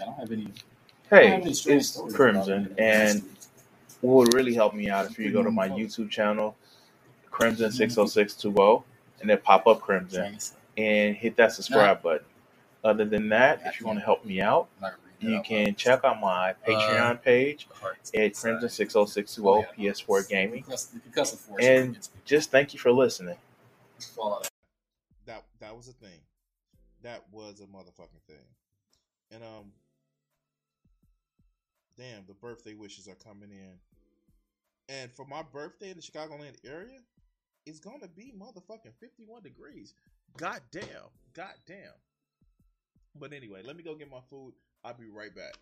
I don't have any. Hey, it's Crimson, and what would really help me out if you go to my YouTube channel, Crimson six oh six two oh, and then pop up Crimson and hit that subscribe button. Other than that, if you want to help me out, you can check out my Patreon page at Crimson six oh six two oh PS4 Gaming, and just thank you for listening. That that was a thing. That was a motherfucking thing. And um damn, the birthday wishes are coming in. And for my birthday in the Chicagoland area, it's gonna be motherfucking 51 degrees. God damn. God damn. But anyway, let me go get my food. I'll be right back.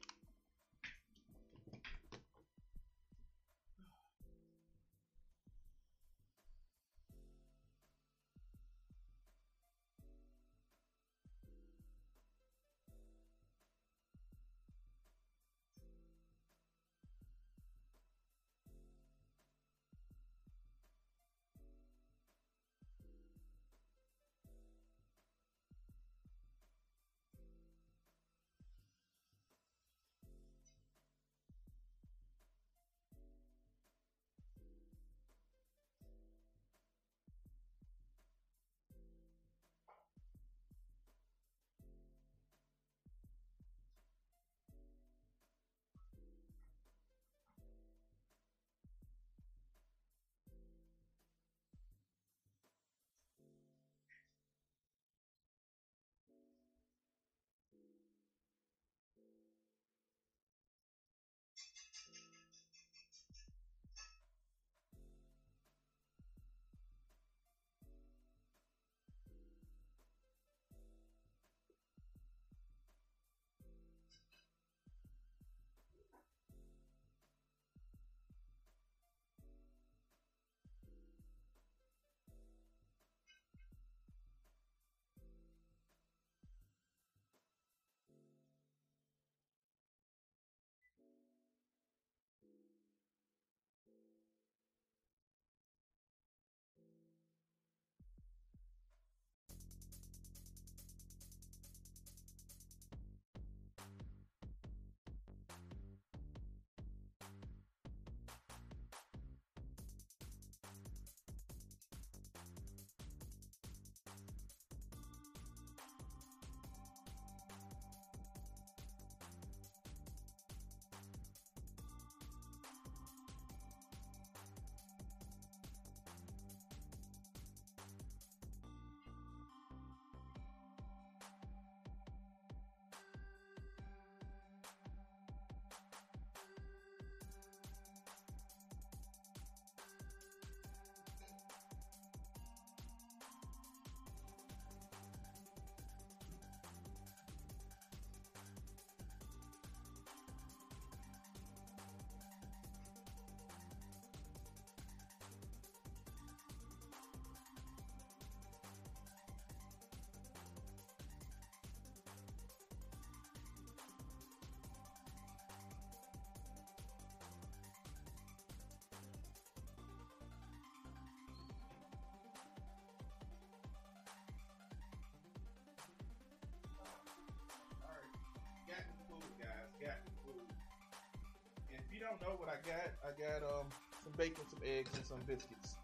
You don't know what I got, I got um some bacon, some eggs, and some biscuits.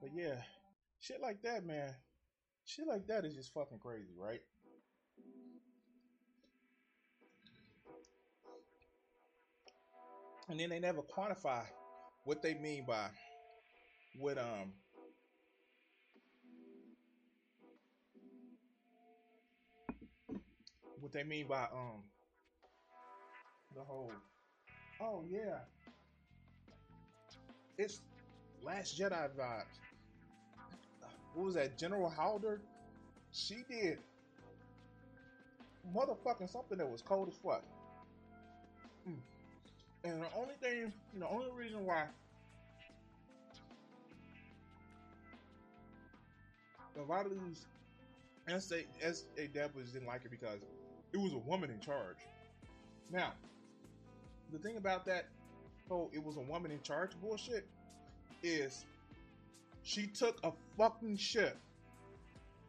but yeah, shit like that, man. Shit like that is just fucking crazy, right? And then they never quantify what they mean by what um what they mean by um the whole oh yeah it's last jedi vibes what was that? General Holdo. She did motherfucking something that was cold as fuck. Mm. And the only thing, the only reason why a lot of these SAWs didn't like it because it was a woman in charge. Now, the thing about that whole it was a woman in charge bullshit is she took a fucking ship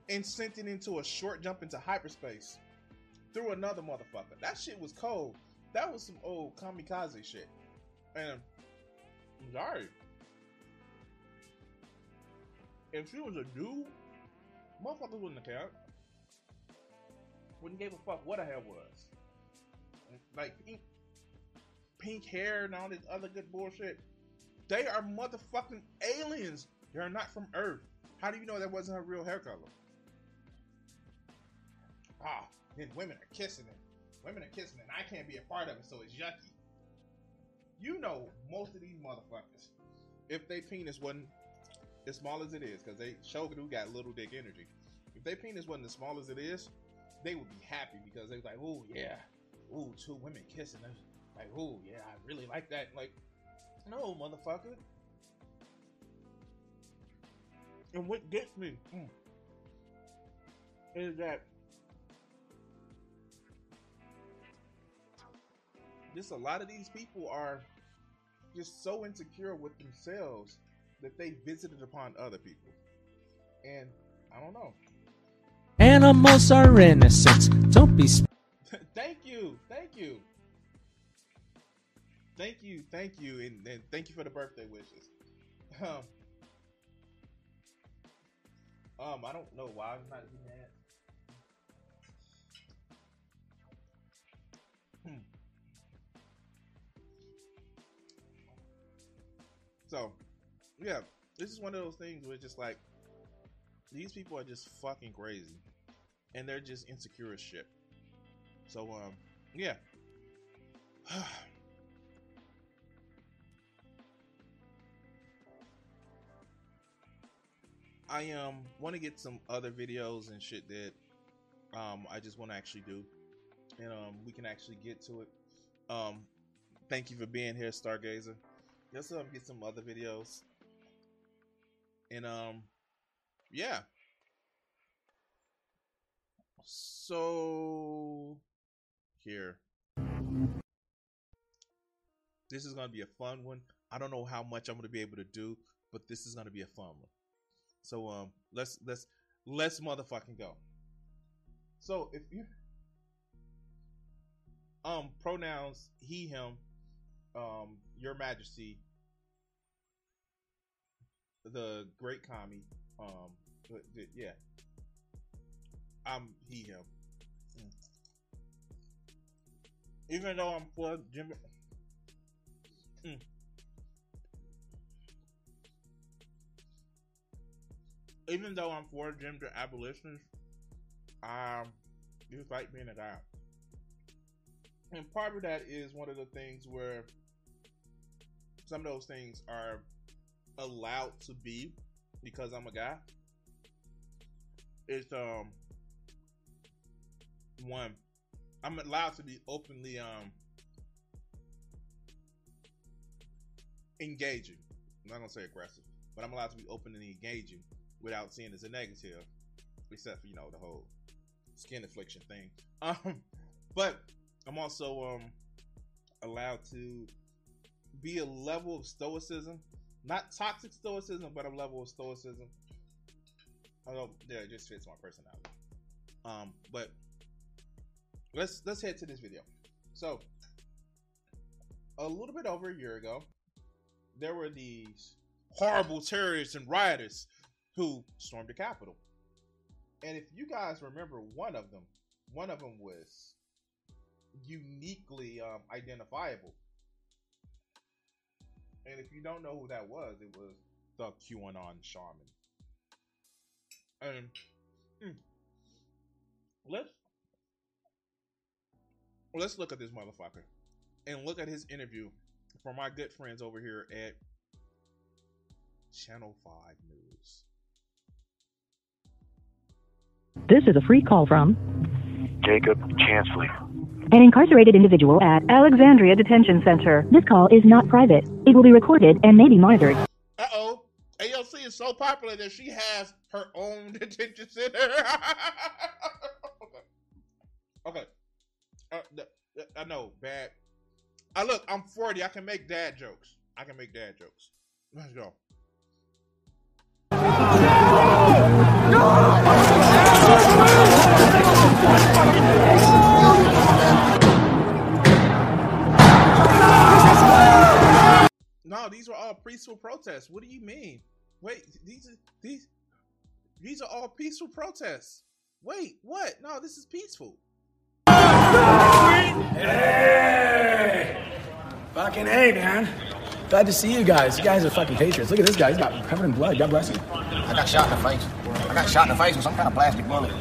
and sent it into a short jump into hyperspace through another motherfucker. That shit was cold. That was some old kamikaze shit. And I'm sorry. If she was a dude, motherfuckers wouldn't have. Wouldn't give a fuck what the hell was. Like pink, pink hair and all this other good bullshit. They are motherfucking aliens. They're not from Earth. How do you know that wasn't her real hair color? Ah, then women are kissing it. Women are kissing it. I can't be a part of it, so it's yucky. You know, most of these motherfuckers, if they penis wasn't as small as it is, because they Shogun got little dick energy. If their penis wasn't as small as it is, they would be happy because they was like, oh yeah, ooh, two women kissing. Like, oh yeah, I really like that. Like, no, motherfucker. And what gets me mm, is that just a lot of these people are just so insecure with themselves that they visited upon other people. And I don't know. Animals are innocent. Don't be. Sp- thank you. Thank you. Thank you. Thank you. And, and thank you for the birthday wishes. Um, um, I don't know why I'm not doing that. Hmm. So, yeah, this is one of those things where it's just like these people are just fucking crazy, and they're just insecure as shit. So, um, yeah. I um want to get some other videos and shit that um I just want to actually do, and um we can actually get to it. Um, thank you for being here, Stargazer. Let's um get some other videos, and um yeah. So here. This is gonna be a fun one. I don't know how much I'm gonna be able to do, but this is gonna be a fun one. So um let's let's let's motherfucking go. So if you um pronouns he him um your majesty the great kami um yeah I'm he him mm. even though I'm for Jim mm. even though I'm for gender abolition, um, just like being a guy. And part of that is one of the things where some of those things are allowed to be because I'm a guy. It's um one I'm allowed to be openly um engaging. I'm not gonna say aggressive, but I'm allowed to be openly engaging without seeing as a negative, except for you know the whole skin affliction thing. Um, but I'm also um allowed to be a level of stoicism, not toxic stoicism, but a level of stoicism. Although yeah, it just fits my personality. Um, but let's let's head to this video. So a little bit over a year ago, there were these horrible terrorists and rioters who stormed the Capitol. And if you guys remember one of them, one of them was uniquely um, identifiable. And if you don't know who that was, it was the QAnon shaman. And mm, let's let's look at this motherfucker and look at his interview for my good friends over here at Channel 5 News. This is a free call from Jacob Chansley. an incarcerated individual at Alexandria Detention Center. This call is not private. It will be recorded and may be monitored. Uh oh. AOC is so popular that she has her own detention center. okay. Okay. Uh, I know, bad. I look, I'm 40. I can make dad jokes. I can make dad jokes. Let's go. No, these were all peaceful protests. What do you mean? Wait, these are these these are all peaceful protests. Wait, what? No, this is peaceful. Fucking hey, man. Glad to see you guys. You guys are fucking patriots. Look at this guy. He's got covered in blood. God bless him. I got shot in the face. I got shot in the face with some kind of plastic bullet.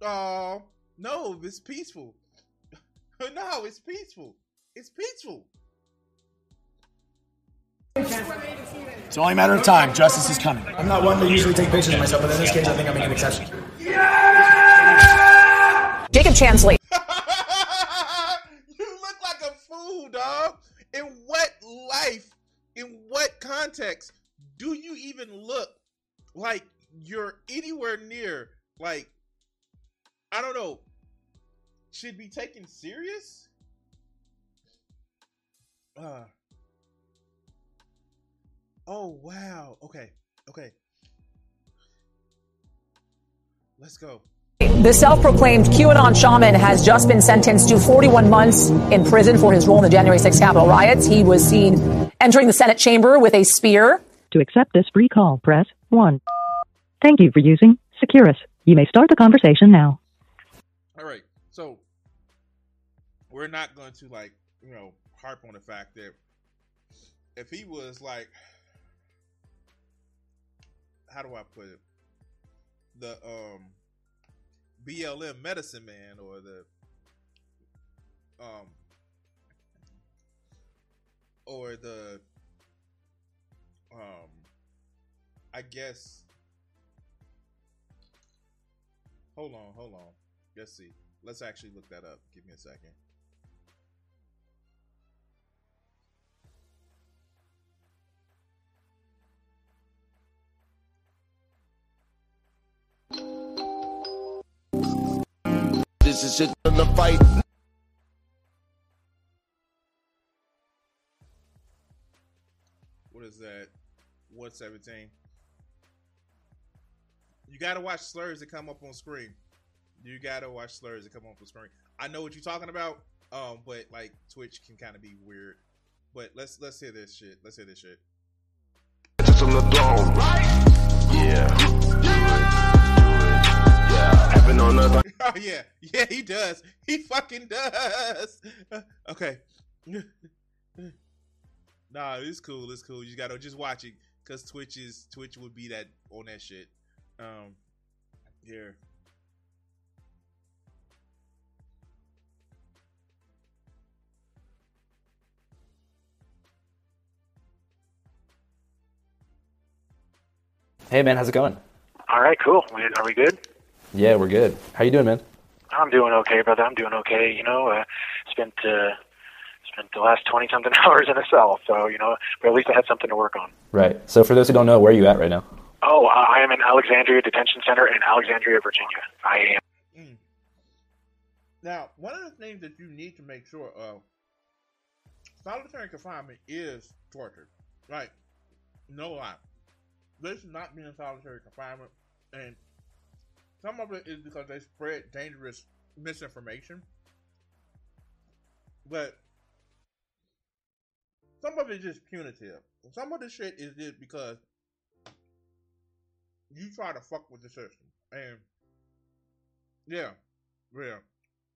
Oh no, it's peaceful. no, it's peaceful. It's peaceful. It's only a matter of time. Justice is coming. I'm not one to usually take pictures of myself, but in this case, I think I'm make an exception. Chansley. you look like a fool, dog. In what life, in what context do you even look like you're anywhere near like I don't know should be taken serious? Uh Oh wow. Okay. Okay. Let's go. The self proclaimed QAnon shaman has just been sentenced to 41 months in prison for his role in the January 6 Capitol riots. He was seen entering the Senate chamber with a spear. To accept this free call, press 1. Thank you for using Securus. You may start the conversation now. All right. So we're not going to like, you know, harp on the fact that if he was like how do I put it? The um BLM medicine man or the um or the um I guess hold on, hold on. Let's see. Let's actually look that up. Give me a second. This is it in the fight. What is that? 117. You gotta watch slurs that come up on screen. You gotta watch slurs that come up on screen. I know what you're talking about, um, but like Twitch can kind of be weird. But let's let's hear this shit. Let's hear this shit. Yeah. Heaven on earth. Oh yeah, yeah, he does. He fucking does. okay. nah, it's cool. It's cool. You gotta just watch it because Twitch is Twitch would be that on that shit. Um, here. Hey man, how's it going? All right, cool. Are we good? Yeah, we're good. How you doing, man? I'm doing okay, brother. I'm doing okay. You know, uh, spent uh, spent the last twenty something hours in a cell, so you know, but at least I had something to work on. Right. So for those who don't know, where are you at right now? Oh, uh, I am in Alexandria Detention Center in Alexandria, Virginia. I am. Mm. Now, one of the things that you need to make sure of solitary confinement is torture. Like, no lie. This is not being solitary confinement, and some of it is because they spread dangerous misinformation. But some of it is just punitive. Some of the shit is just because you try to fuck with the system. And yeah, yeah.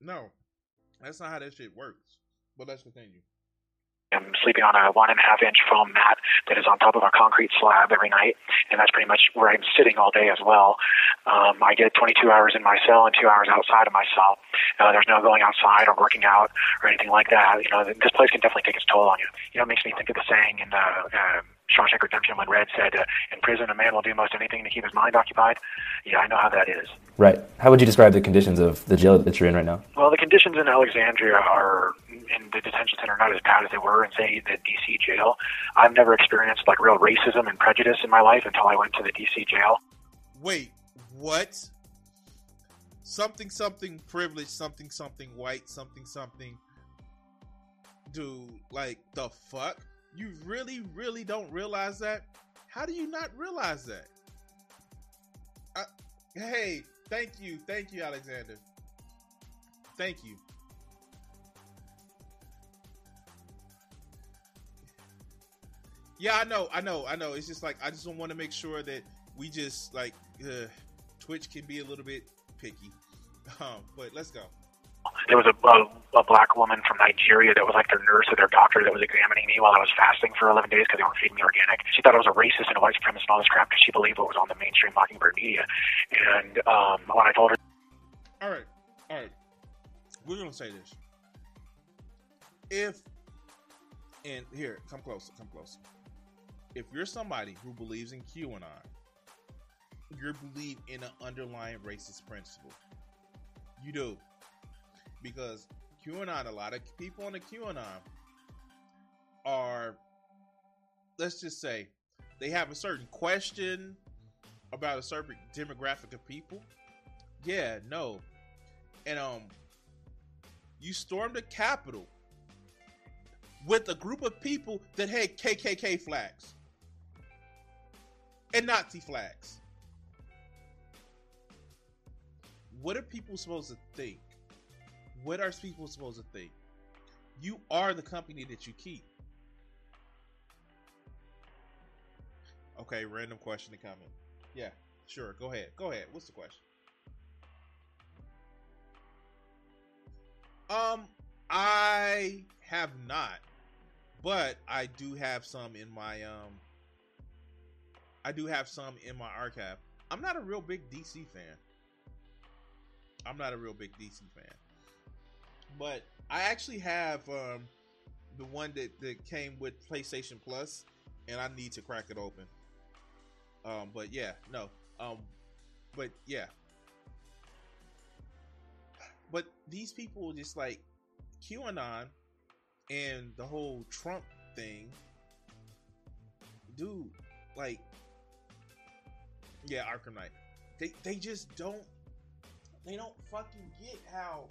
No, that's not how that shit works. But let's continue. I'm sleeping on a one and a half inch foam mat that is on top of a concrete slab every night, and that's pretty much where I'm sitting all day as well. Um, I get 22 hours in my cell and two hours outside of my cell. Uh, there's no going outside or working out or anything like that. You know, this place can definitely take its toll on you. You know, it makes me think of the saying in uh, uh, Shawshank Redemption when Red said, uh, "In prison, a man will do most anything to keep his mind occupied." Yeah, I know how that is. Right. How would you describe the conditions of the jail that you're in right now? Well, the conditions in Alexandria are in the detention center not as bad as they were in say the DC jail. I've never experienced like real racism and prejudice in my life until I went to the DC jail. Wait, what? Something something privileged, something something white, something something. Dude, like the fuck? You really, really don't realize that? How do you not realize that? I, hey, thank you, thank you, Alexander. Thank you. Yeah, I know, I know, I know. It's just like I just don't want to make sure that we just like uh, Twitch can be a little bit picky. Um, but let's go. There was a, a, a black woman from Nigeria that was like their nurse or their doctor that was examining me while I was fasting for 11 days because they weren't feeding me organic. She thought I was a racist and a white supremacist and all this crap because she believed what was on the mainstream Mockingbird media. And um, when I told her, all right, all right, we're gonna say this. If and here, come closer, come closer. If you're somebody who believes in QAnon, you believe in an underlying racist principle. You do. Because QAnon, a lot of people on the QAnon are, let's just say, they have a certain question about a certain demographic of people. Yeah, no. And um you stormed the Capitol with a group of people that had KKK flags and Nazi flags. What are people supposed to think? What are people supposed to think? You are the company that you keep. Okay, random question to comment. Yeah, sure. Go ahead. Go ahead. What's the question? Um, I have not, but I do have some in my um. I do have some in my archive. I'm not a real big DC fan. I'm not a real big DC fan, but I actually have um the one that that came with PlayStation Plus, and I need to crack it open. Um, but yeah, no. Um, but yeah. But these people just like QAnon and the whole Trump thing, dude. Like, yeah, Arkham Knight. They they just don't they don't fucking get how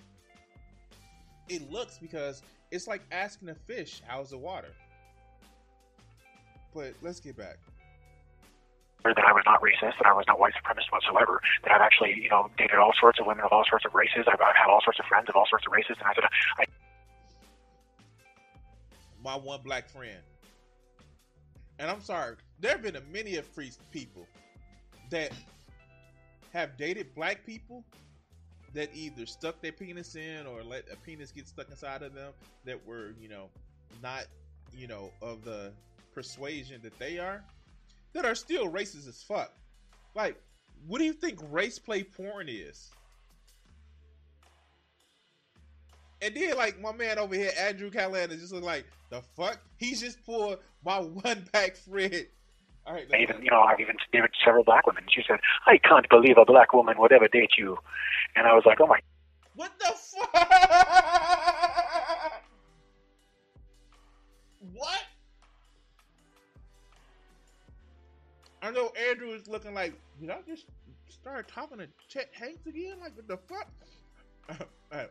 it looks because it's like asking a fish how's the water. But let's get back that I was not racist, that I was not white supremacist whatsoever, that I've actually, you know, dated all sorts of women of all sorts of races. I've, I've had all sorts of friends of all sorts of races. And I said, uh, I. My one black friend. And I'm sorry, there have been a many of free people that have dated black people that either stuck their penis in or let a penis get stuck inside of them that were, you know, not, you know, of the persuasion that they are that are still racist as fuck. Like, what do you think race play porn is? And then, like, my man over here, Andrew Callaghan, is just like, the fuck? He's just pulled my one back friend. All right. Even, you know, I've even dated several black women. She said, I can't believe a black woman would ever date you. And I was like, oh my. What the fuck? what? I know Andrew is looking like, did I just start talking to Chet Hanks again? Like, what the fuck?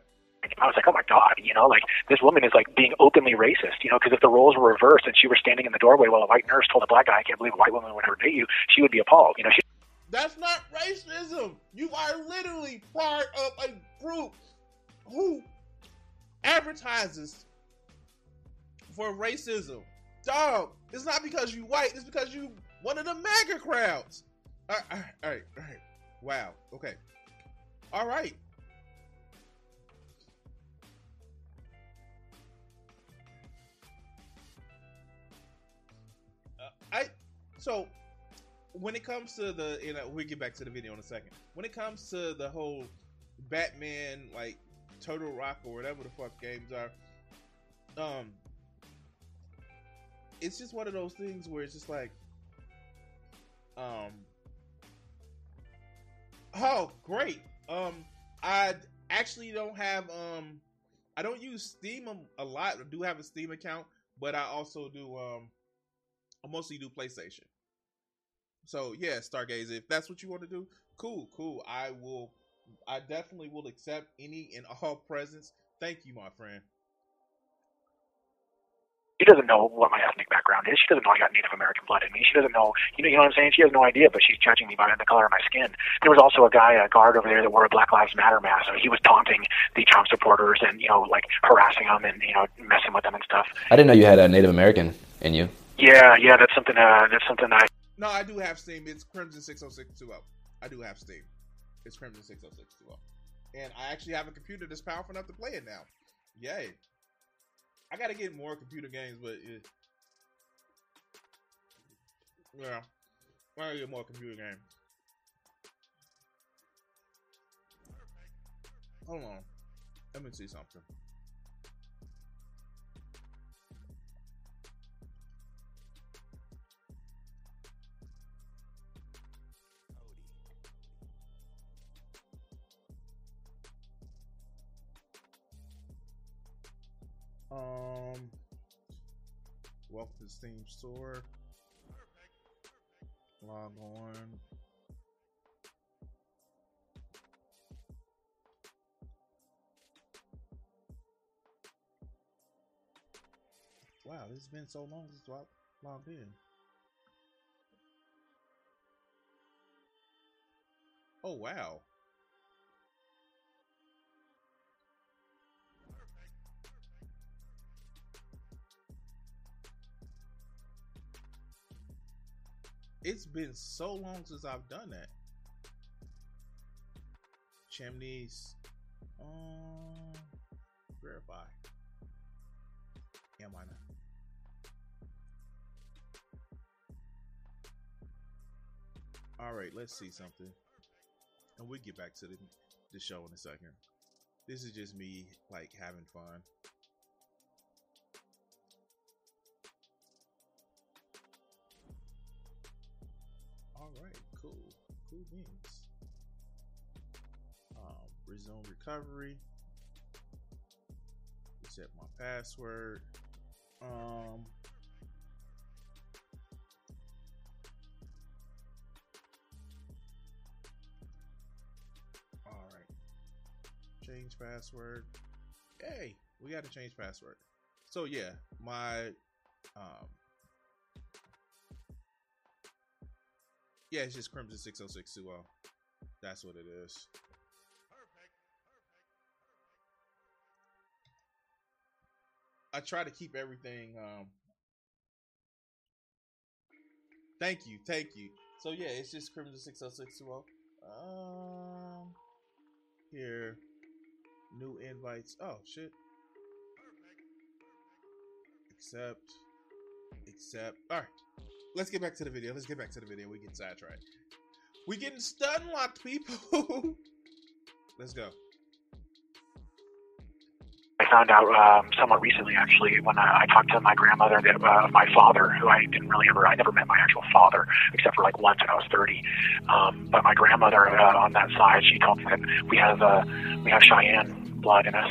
I was like, oh my god, you know, like this woman is like being openly racist, you know, because if the roles were reversed and she were standing in the doorway while a white nurse told a black guy, I can't believe a white woman would ever date you, she would be appalled, you know. She- That's not racism. You are literally part of a group who advertises for racism. Dog, it's not because you white, it's because you one of the MAGA crowds. All right, all right, all right, all right. Wow. Okay. All right. So when it comes to the you know we'll get back to the video in a second. When it comes to the whole Batman like Turtle Rock or whatever the fuck games are, um, it's just one of those things where it's just like, um, oh great. Um, I actually don't have um, I don't use Steam a, a lot. I do have a Steam account, but I also do um, I mostly do PlayStation. So yeah, Stargaze, if that's what you want to do, cool, cool. I will I definitely will accept any and all presents. Thank you, my friend. She doesn't know what my ethnic background is. She doesn't know I got Native American blood in me. She doesn't know, you know, you know what I'm saying? She has no idea, but she's judging me by the color of my skin. There was also a guy, a guard over there that wore a Black Lives Matter mask. So he was taunting the Trump supporters and, you know, like harassing them and, you know, messing with them and stuff. I didn't know you had a Native American in you. Yeah, yeah, that's something, uh, that's something I. No, I do have Steam. It's Crimson 60620. I do have Steam. It's Crimson 60620. And I actually have a computer that's powerful enough to play it now. Yay. I gotta get more computer games, but it, yeah, I gotta get more computer games. Hold on, let me see something. Um, welcome to Steam Store. Log on. Wow, this has been so long since I logged in. Oh wow. It's been so long since I've done that. Chimneys. Um, verify. Am I not? All right, let's see something, and we'll get back to the the show in a second. This is just me like having fun. All right, cool, cool beans. Um, resume recovery. Reset my password. Um. All right. Change password. Hey, we got to change password. So yeah, my um Yeah, it's just Crimson 60620. That's what it is. I try to keep everything um Thank you, thank you. So yeah, it's just Crimson 60620. Um here new invites. Oh shit. Accept. Accept. Alright. Let's get back to the video. Let's get back to the video. We get sidetracked. We getting stun locked, people. Let's go. I found out um, somewhat recently, actually, when I, I talked to my grandmother, that uh, my father, who I didn't really ever, I never met my actual father, except for like once when I was 30. Um, but my grandmother uh, on that side, she told me that we have uh, we have Cheyenne blood in us.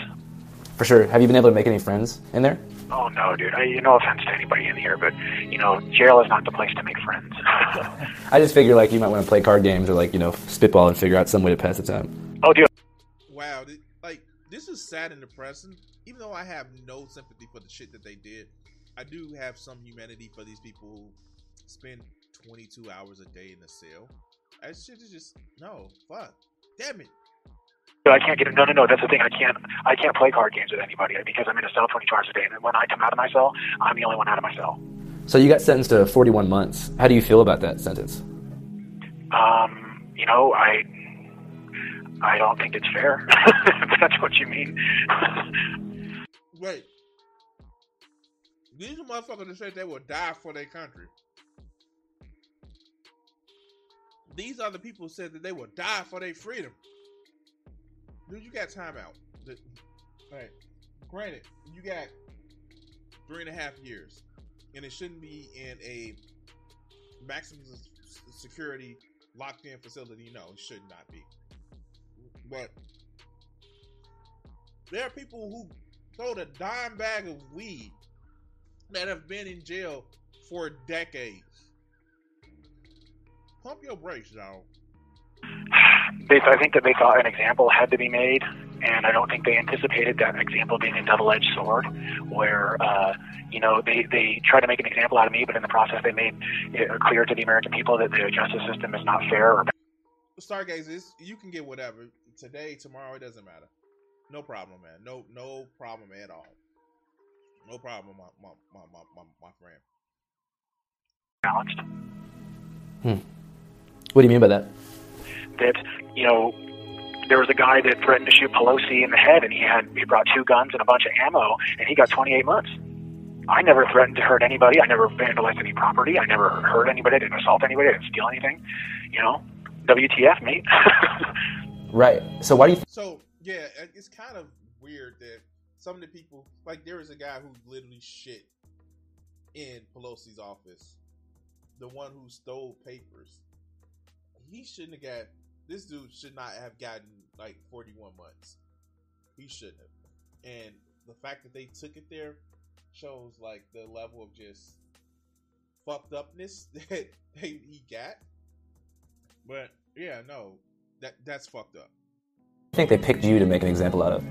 For sure. Have you been able to make any friends in there? Oh no, dude. I, no offense to anybody in here, but you know, jail is not the place to make friends. I just figure like you might want to play card games or like you know spitball and figure out some way to pass the time. oh, dude. Wow, like this is sad and depressing. Even though I have no sympathy for the shit that they did, I do have some humanity for these people who spend 22 hours a day in the cell. That shit is just no fuck. Damn it. I can't get it. no, no, no. That's the thing. I can't, I can't play card games with anybody because I'm in a cell 24 hours a day. And when I come out of my cell, I'm the only one out of my cell. So you got sentenced to 41 months. How do you feel about that sentence? Um, you know, I, I don't think it's fair. if that's what you mean. Wait. These are motherfuckers that said they will die for their country. These other people said that they will die for their freedom. Dude, you got time out. The- All right. Granted, you got three and a half years. and it shouldn't be in a maximum security locked in facility. No, it should not be. But there are people who sold a dime bag of weed that have been in jail for decades. Pump your brakes, y'all. They, I think that they thought an example had to be made, and I don't think they anticipated that example being a double-edged sword, where uh, you know they they tried to make an example out of me, but in the process they made it clear to the American people that the justice system is not fair. Or Stargazers, you can get whatever today, tomorrow, it doesn't matter. No problem, man. No no problem at all. No problem, my my my my, my, my friend. Balanced. Hmm. What do you mean by that? That you know there was a guy that threatened to shoot Pelosi in the head, and he had he brought two guns and a bunch of ammo, and he got 28 months. I never threatened to hurt anybody. I never vandalized any property. I never hurt anybody. I didn't assault anybody. I didn't steal anything. You know, WTF, mate. right. So why do you? Th- so yeah, uh, it's kind of weird that some of the people, like there was a guy who literally shit in Pelosi's office, the one who stole papers. He shouldn't have got. This dude should not have gotten like 41 months. He shouldn't have. And the fact that they took it there shows like the level of just fucked upness that they, he got. But yeah, no, that that's fucked up. I think they picked you to make an example out of.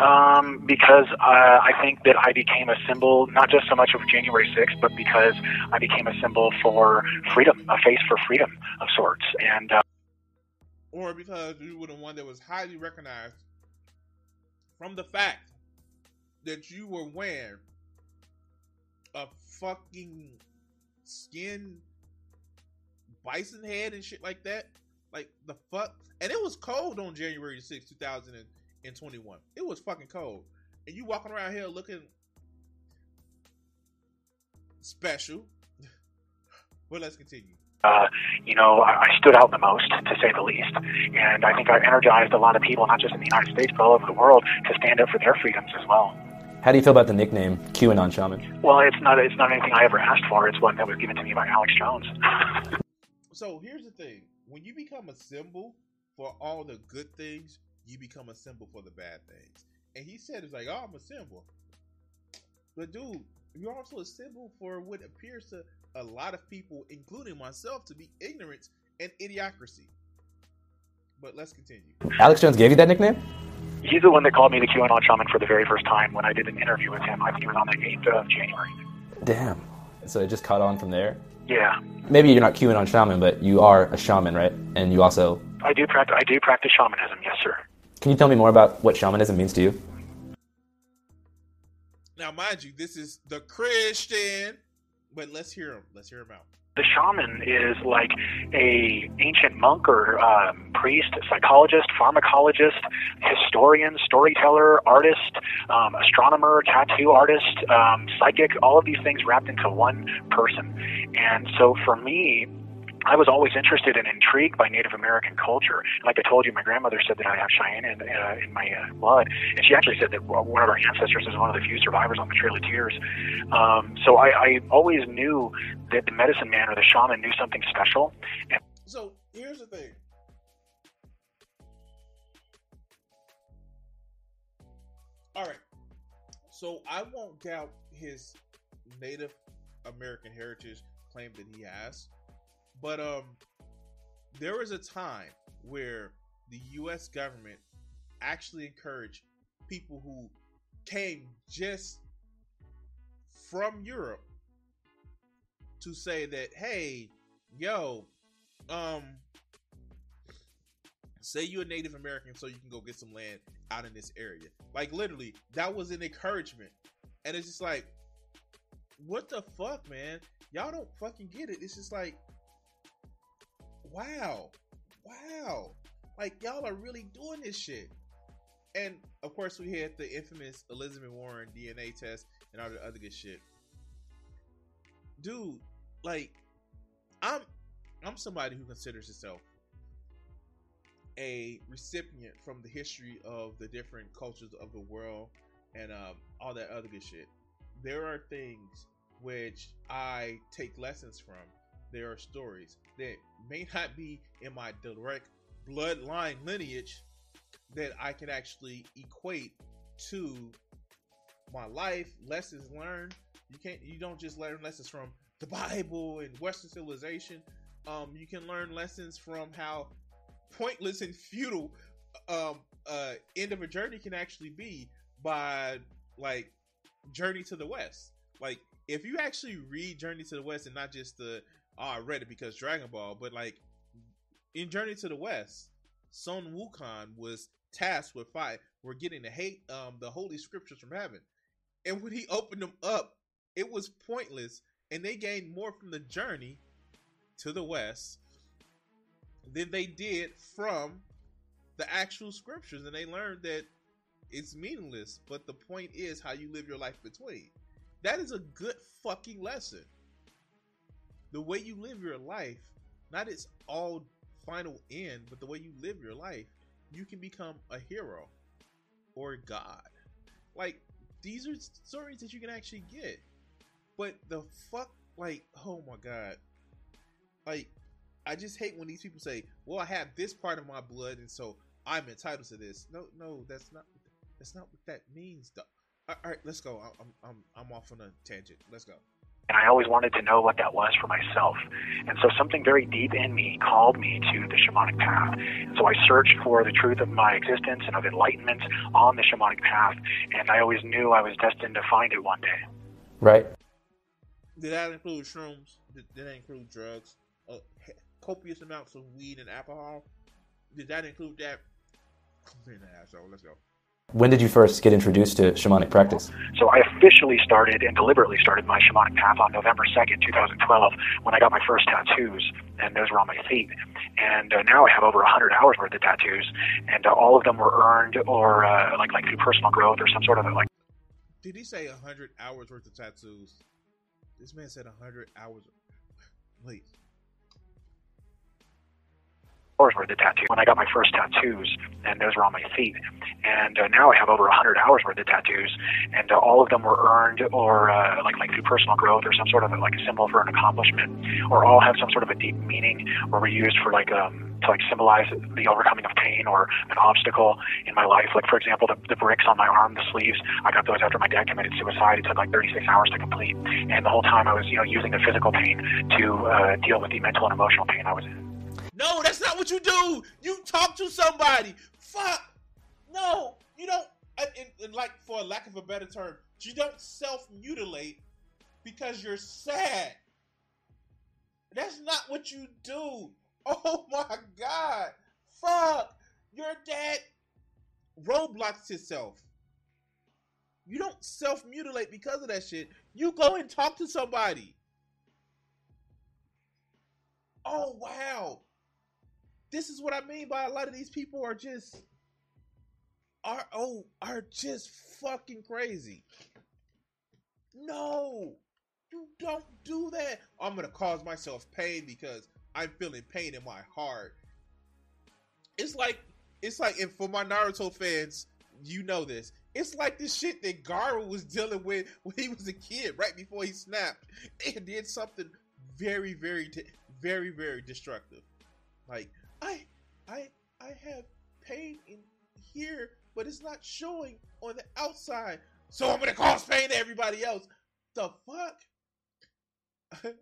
Um, because uh, I think that I became a symbol, not just so much of January 6th, but because I became a symbol for freedom, a face for freedom of sorts. And uh, or because you were the one that was highly recognized from the fact that you were wearing a fucking skin bison head and shit like that. Like the fuck, and it was cold on January 6, 2021. It was fucking cold, and you walking around here looking special. well, let's continue. Uh, you know, I, I stood out the most, to say the least, and I think I energized a lot of people, not just in the United States, but all over the world, to stand up for their freedoms as well. How do you feel about the nickname QAnon Shaman? Well, it's not it's not anything I ever asked for. It's one that was given to me by Alex Jones. so here's the thing: when you become a symbol for all the good things, you become a symbol for the bad things. And he said, "It's like, oh, I'm a symbol." But dude, you're also a symbol for what appears to a lot of people, including myself, to be ignorance and idiocracy. But let's continue. Alex Jones gave you that nickname? He's the one that called me the QAnon shaman for the very first time when I did an interview with him. I think it was on the 8th of January. Damn. So it just caught on from there? Yeah. Maybe you're not QAnon shaman, but you are a shaman, right? And you also. I do practice. I do practice shamanism. Yes, sir. Can you tell me more about what shamanism means to you? Now, mind you, this is the Christian, but let's hear him. Let's hear him out the shaman is like a ancient monk or um, priest, psychologist, pharmacologist, historian, storyteller, artist, um, astronomer, tattoo artist, um, psychic, all of these things wrapped into one person. And so for me, I was always interested and intrigued by Native American culture. Like I told you, my grandmother said that I have Cheyenne in, uh, in my uh, blood, and she actually said that one of our ancestors is one of the few survivors on the Trail of Tears. Um, so I, I always knew that the medicine man or the shaman knew something special. And so here's the thing. All right. So I won't doubt his Native American heritage claim that he has. But um, there was a time where the U.S. government actually encouraged people who came just from Europe to say that, hey, yo, um, say you're a Native American so you can go get some land out in this area. Like literally, that was an encouragement. And it's just like, what the fuck, man? Y'all don't fucking get it. It's just like wow, wow, like y'all are really doing this shit. And of course, we had the infamous Elizabeth Warren DNA test and all the other good shit. Dude, like, I'm I'm somebody who considers himself a recipient from the history of the different cultures of the world and um, all that other good shit. There are things which I take lessons from. There are stories that may not be in my direct bloodline lineage that I can actually equate to my life, lessons learned. You can't you don't just learn lessons from the Bible and Western civilization. Um, you can learn lessons from how pointless and futile um uh end of a journey can actually be by like Journey to the West. Like if you actually read Journey to the West and not just the oh I read it because Dragon Ball, but like in Journey to the West, Sun Wukong was tasked with fight. We're getting the hate um the holy scriptures from heaven. And when he opened them up, it was pointless, and they gained more from the journey to the west than they did from the actual scriptures, and they learned that it's meaningless. But the point is how you live your life between. That is a good fucking lesson. The way you live your life, not its all final end, but the way you live your life, you can become a hero or God. Like these are stories that you can actually get. But the fuck, like, oh my god, like, I just hate when these people say, "Well, I have this part of my blood, and so I'm entitled to this." No, no, that's not. That's not what that means. Though. All right, let's go. I'm, I'm, I'm off on a tangent. Let's go. And I always wanted to know what that was for myself. And so something very deep in me called me to the shamanic path. And so I searched for the truth of my existence and of enlightenment on the shamanic path. And I always knew I was destined to find it one day. Right. Did that include shrooms? Did, did that include drugs? Uh, copious amounts of weed and alcohol? Did that include that? I'm an asshole. Let's go. When did you first get introduced to shamanic practice? So I officially started and deliberately started my shamanic path on November 2nd, 2012, when I got my first tattoos, and those were on my feet. And uh, now I have over 100 hours worth of tattoos, and uh, all of them were earned or uh, like like through personal growth or some sort of like. Did he say 100 hours worth of tattoos? This man said 100 hours. Wait. Hours worth of tattoo when I got my first tattoos, and those were on my feet. And uh, now I have over 100 hours worth of tattoos, and uh, all of them were earned or uh, like like through personal growth or some sort of like a symbol for an accomplishment, or all have some sort of a deep meaning, or were used for like um to like symbolize the overcoming of pain or an obstacle in my life. Like for example, the, the bricks on my arm, the sleeves, I got those after my dad committed suicide. It took like 36 hours to complete, and the whole time I was you know using the physical pain to uh, deal with the mental and emotional pain I was in. No, that's not what you do. You talk to somebody. Fuck. No, you don't. And, in, like, for a lack of a better term, you don't self mutilate because you're sad. That's not what you do. Oh my god. Fuck. Your dad roadblocks himself. You don't self mutilate because of that shit. You go and talk to somebody. Oh wow. This is what I mean by a lot of these people are just are oh are just fucking crazy. No. You don't do that. I'm gonna cause myself pain because I'm feeling pain in my heart. It's like it's like and for my Naruto fans, you know this. It's like the shit that Gaara was dealing with when he was a kid, right before he snapped, and did something very, very, very, very destructive. Like I, I, I have pain in here, but it's not showing on the outside, so I'm gonna cause pain to everybody else. The fuck?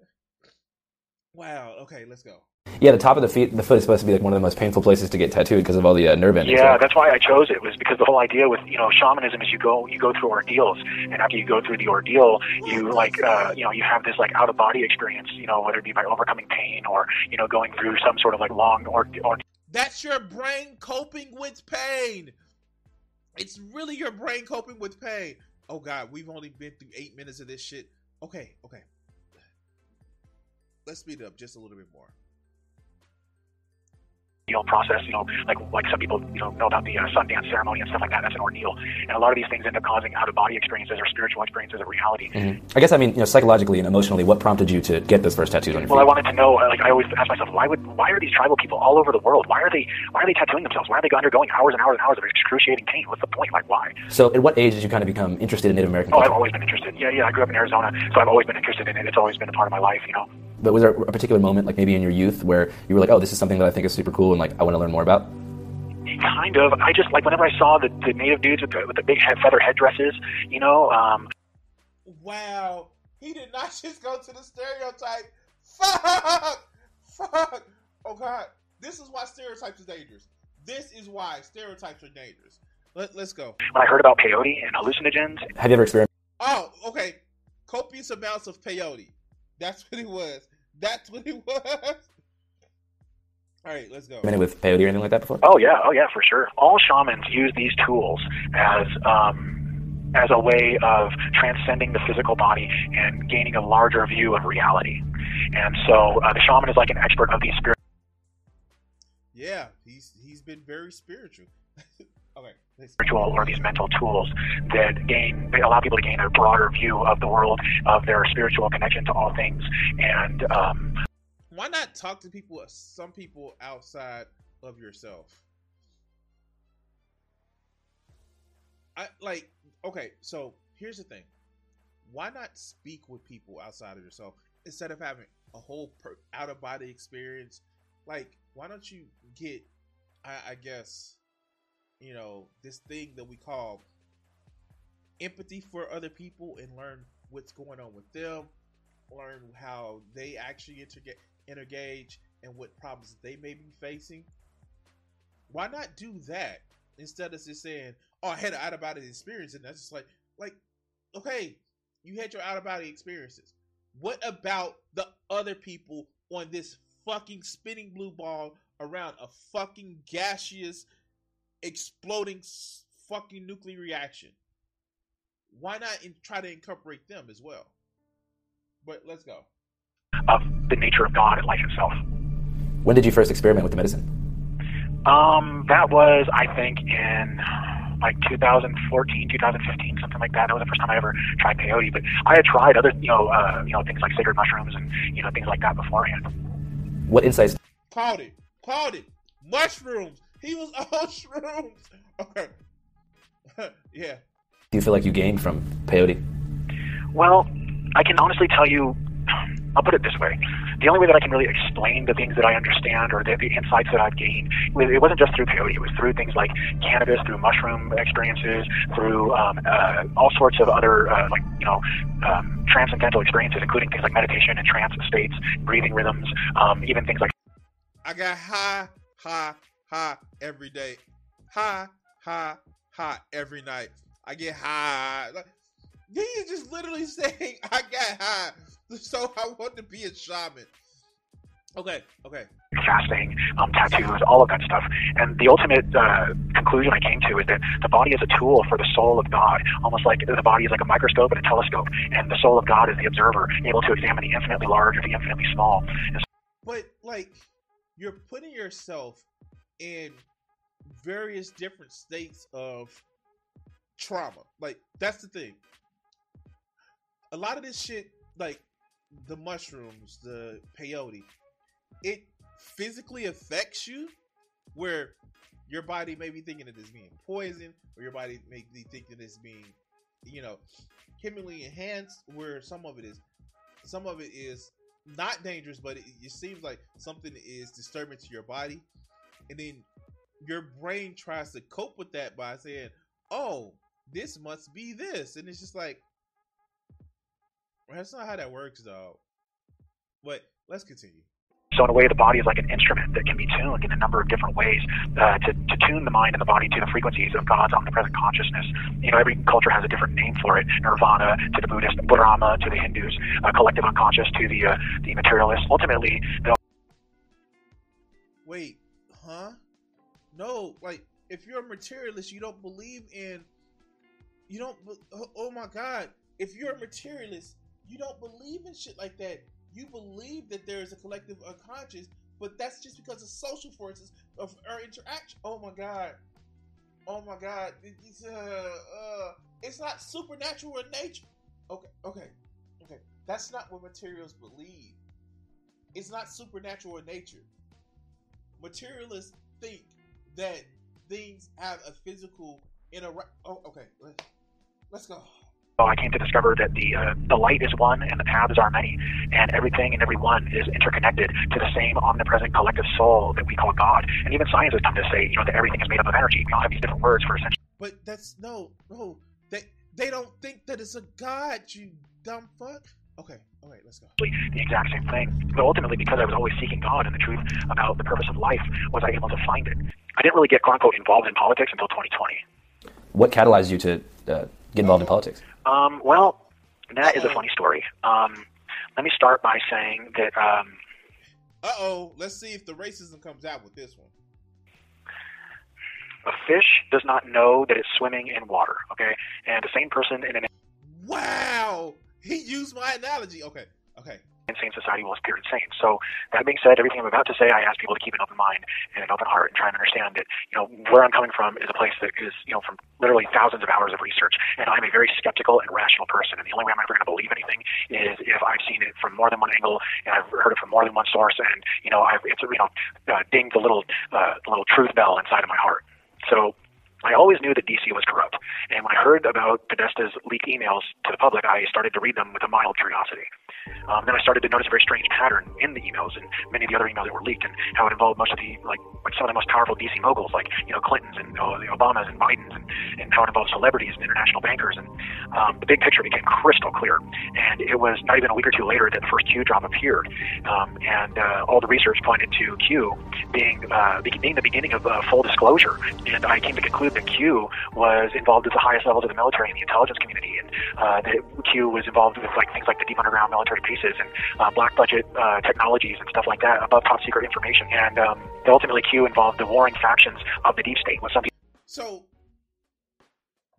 wow. Okay, let's go. Yeah, the top of the feet, the foot is supposed to be like one of the most painful places to get tattooed because of all the uh, nerve endings. Yeah, right? that's why I chose it. Was because the whole idea with you know shamanism is you go you go through ordeals, and after you go through the ordeal, you like uh, you know you have this like out of body experience. You know whether it be by overcoming pain or you know going through some sort of like long or or. That's your brain coping with pain. It's really your brain coping with pain. Oh God, we've only been through eight minutes of this shit. Okay, okay. Let's speed it up just a little bit more ordeal process. You know, like like some people you know know about the uh, Sundance ceremony and stuff like that. That's an ordeal, and a lot of these things end up causing out of body experiences or spiritual experiences of reality. Mm-hmm. I guess I mean, you know, psychologically and emotionally, what prompted you to get those first tattoos on your Well, I wanted to know. Like I always ask myself, why would why are these tribal people all over the world? Why are they why are they tattooing themselves? Why are they undergoing hours and hours and hours of excruciating pain? What's the point? Like why? So, at what age did you kind of become interested in Native American Oh, I've always been interested. Yeah, yeah. I grew up in Arizona, so I've always been interested in it. It's always been a part of my life. You know. But was there a particular moment, like maybe in your youth, where you were like, "Oh, this is something that I think is super cool, and like I want to learn more about"? Kind of. I just like whenever I saw the, the native dudes with the, with the big head, feather headdresses, you know. Um, Wow, he did not just go to the stereotype. Fuck, fuck. Oh God, this is why stereotypes are dangerous. This is why stereotypes are dangerous. Let, let's go. when I heard about peyote and hallucinogens, Have you ever experienced? Oh, okay. Copious amounts of peyote. That's what it was. That's what it was. All right, let's go. with peyote or anything like that before? Oh yeah, oh yeah, for sure. All shamans use these tools as um, as a way of transcending the physical body and gaining a larger view of reality. And so uh, the shaman is like an expert of these spirit. Yeah, he's he's been very spiritual. okay, let's or these mental tools that gain they allow people to gain a broader view of the world of their spiritual connection to all things and um, why not talk to people some people outside of yourself? I like okay so here's the thing. Why not speak with people outside of yourself instead of having a whole per- out of body experience? Like why don't you get I, I guess you know this thing that we call empathy for other people and learn what's going on with them learn how they actually engage and what problems they may be facing. Why not do that instead of just saying, "Oh, I had an out of body experience," and that's just like, like, okay, you had your out of body experiences. What about the other people on this fucking spinning blue ball around a fucking gaseous, exploding fucking nuclear reaction? Why not in- try to incorporate them as well? But let's go. of the nature of God and life itself. When did you first experiment with the medicine? Um, that was, I think, in like 2014, 2015, something like that. That was the first time I ever tried peyote. But I had tried other, you know, uh, you know, things like sacred mushrooms and you know things like that beforehand. What insights Called it. Called it. Mushrooms. He was on shrooms. Okay. yeah. do you feel like you gained from peyote? Well, I can honestly tell you, I'll put it this way. The only way that I can really explain the things that I understand or the, the insights that I've gained, it wasn't just through peyote. It was through things like cannabis, through mushroom experiences, through um, uh, all sorts of other, uh, like, you know, um, transcendental experiences, including things like meditation and trance states, breathing rhythms, um, even things like I got high, high, high every day. High, high, high every night. I get high. Like, he is just literally saying, I got high. So I want to be a shaman. Okay, okay. fasting, um, tattoos, all of that stuff. And the ultimate uh, conclusion I came to is that the body is a tool for the soul of God, almost like the body is like a microscope and a telescope, and the soul of God is the observer, able to examine the infinitely large or the infinitely small. But like you're putting yourself in various different states of trauma. Like that's the thing. A lot of this shit, like the mushrooms, the peyote, it physically affects you where your body may be thinking that it's being poisoned, or your body may be thinking it's being, you know, chemically enhanced, where some of it is some of it is not dangerous, but it, it seems like something is disturbing to your body, and then your brain tries to cope with that by saying, "Oh, this must be this," and it's just like that's not how that works, though. But let's continue. So in a way, the body is like an instrument that can be tuned in a number of different ways uh, to, to tune the mind and the body to the frequencies of God's omnipresent consciousness. You know, every culture has a different name for it. Nirvana to the Buddhist, Brahma to the Hindus, uh, collective unconscious to the uh, the materialists. Ultimately, Wait, huh? No, like if you're a materialist, you don't believe in. You don't. Oh, oh my God! If you're a materialist, you don't believe in shit like that. You believe that there is a collective unconscious, but that's just because of social forces of our interaction. Oh my god. Oh my god. It's, uh, uh, it's not supernatural in nature. Okay, okay, okay. That's not what materials believe. It's not supernatural in nature. Materialists think that things have a physical interact. Oh, okay. Let's, let's go. So I came to discover that the uh, the light is one and the paths are many, and everything and everyone is interconnected to the same omnipresent collective soul that we call God. And even science has come to say, you know, that everything is made up of energy. We all have these different words for essentially. But that's no, no. They they don't think that it's a God, you dumb fuck. Okay, all right, let's go. The exact same thing. But ultimately, because I was always seeking God and the truth about the purpose of life, was I able to find it. I didn't really get quote unquote involved in politics until 2020. What catalyzed you to uh, get involved in politics? Um, well, that is a funny story. Um, let me start by saying that. Um, uh oh, let's see if the racism comes out with this one. A fish does not know that it's swimming in water, okay? And the same person in an. Wow! He used my analogy. Okay, okay insane society will appear insane. So that being said, everything I'm about to say, I ask people to keep an open mind and an open heart and try and understand that, you know, where I'm coming from is a place that is, you know, from literally thousands of hours of research. And I'm a very skeptical and rational person. And the only way I'm ever going to believe anything is if I've seen it from more than one angle and I've heard it from more than one source. And, you know, I've, it's, you know, uh, dinged the little, uh, little truth bell inside of my heart. So I always knew that DC was corrupt. And when I heard about Podesta's leaked emails to the public, I started to read them with a mild curiosity. Um, then I started to notice a very strange pattern in the emails and many of the other emails that were leaked, and how it involved most of the like, some of the most powerful DC moguls, like you know Clintons and uh, the Obamas and Bidens, and, and how it involved celebrities and international bankers. And um, the big picture became crystal clear. And it was not even a week or two later that the first Q drop appeared, um, and uh, all the research pointed to Q being uh, being the beginning of uh, full disclosure. And I came to conclude that Q was involved at the highest levels of the military and the intelligence community, and uh, that Q was involved with like things like the deep underground military bases and uh, black budget uh, technologies and stuff like that, above top secret information. And um, ultimately, Q involved the warring factions of the deep state. With some people. So,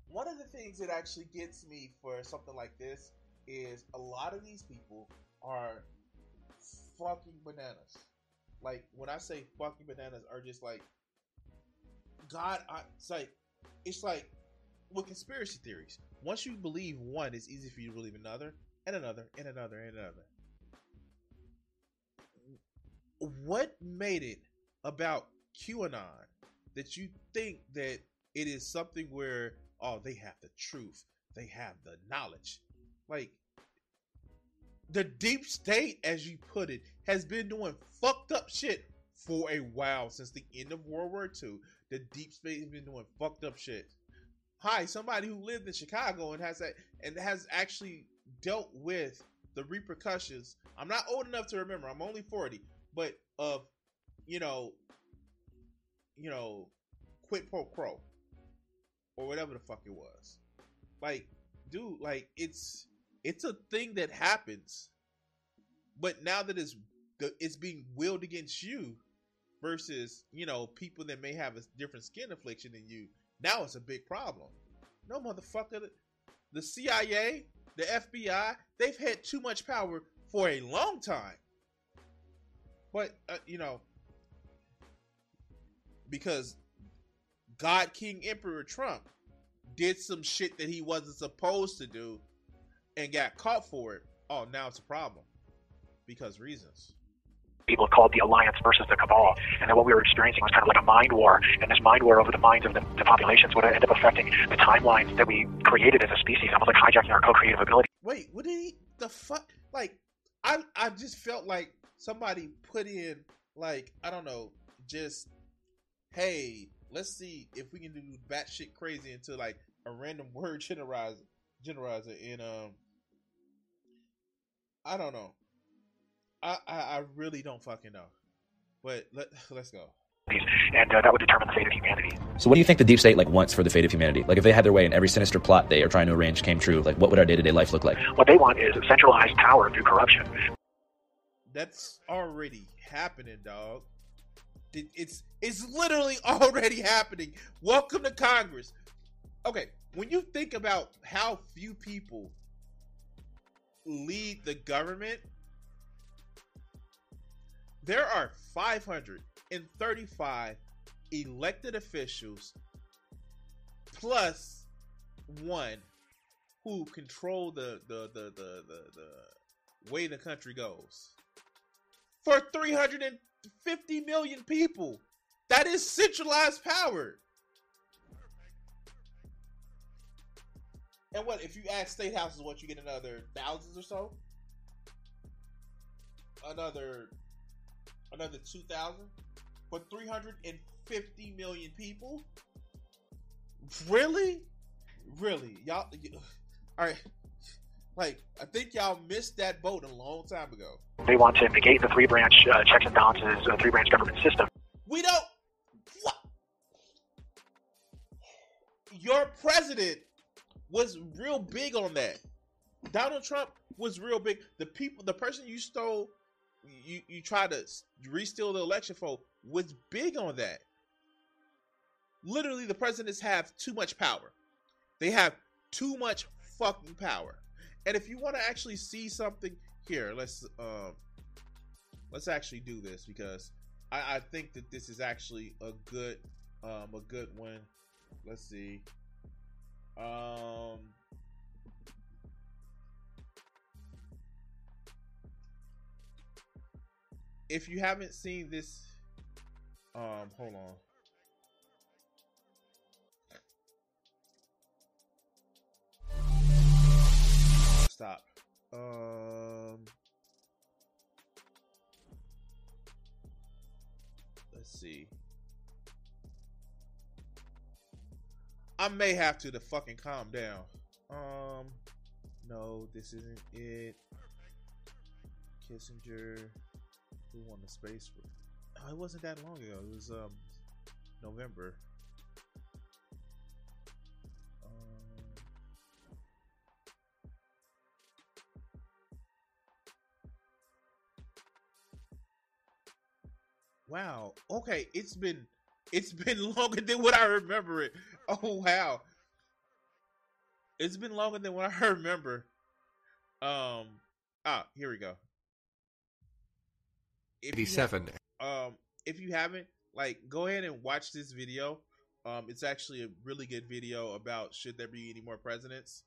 one of the things that actually gets me for something like this is a lot of these people are fucking bananas. Like when I say fucking bananas, are just like God. I, it's like it's like with conspiracy theories. Once you believe one, it's easy for you to believe another, and another, and another, and another. What made it about QAnon that you think that it is something where oh they have the truth, they have the knowledge, like the deep state, as you put it, has been doing fucked up shit for a while since the end of World War II. The deep state has been doing fucked up shit. Hi, somebody who lived in Chicago and has that and has actually dealt with the repercussions. I'm not old enough to remember. I'm only 40, but of you know, you know, quid pro quo or whatever the fuck it was. Like, dude, like it's it's a thing that happens, but now that it's it's being willed against you versus you know people that may have a different skin affliction than you. Now it's a big problem. No motherfucker, the CIA, the FBI, they've had too much power for a long time. But uh, you know, because God King Emperor Trump did some shit that he wasn't supposed to do and got caught for it. Oh, now it's a problem because reasons people called the alliance versus the cabal, and that what we were experiencing was kind of like a mind war, and this mind war over the minds of the, the populations would end up affecting the timelines that we created as a species, almost like hijacking our co-creative ability. Wait, what did he? The fuck? Like, I I just felt like somebody put in like I don't know, just hey, let's see if we can do batshit crazy into like a random word generalizer, generalizer, and um, I don't know. I, I, I really don't fucking know. But let let's go. And uh, that would determine the fate of humanity. So, what do you think the deep state like wants for the fate of humanity? Like, if they had their way and every sinister plot they are trying to arrange came true, like, what would our day to day life look like? What they want is centralized power through corruption. That's already happening, dog. It's it's literally already happening. Welcome to Congress. Okay, when you think about how few people lead the government there are 535 elected officials plus one who control the the the the the, the way the country goes. For 350 million people that is centralized power. And what if you add state houses what you get another thousands or so? Another another 2000 for 350 million people? Really? Really y'all all right like i think y'all missed that boat a long time ago. They want to negate the three branch uh, checks and balances, uh, three branch government system. we don't what? your president was real big on that. Donald trump was real big. The people the person you stole you you try to re-steal the election for was big on that? Literally the presidents have too much power. They have too much fucking power. And if you want to actually see something here let's um let's actually do this because I, I think that this is actually a good um a good one. Let's see. Um if you haven't seen this um hold on. Stop. Um let's see. I may have to to fucking calm down. Um no this isn't it. Kissinger who won the space oh, it wasn't that long ago it was um november um, Wow. Okay, it's been it's been longer than what I remember it. Oh wow. It's been longer than what I remember. Um ah, here we go. If you 87. um if you haven't, like go ahead and watch this video. Um it's actually a really good video about should there be any more presidents.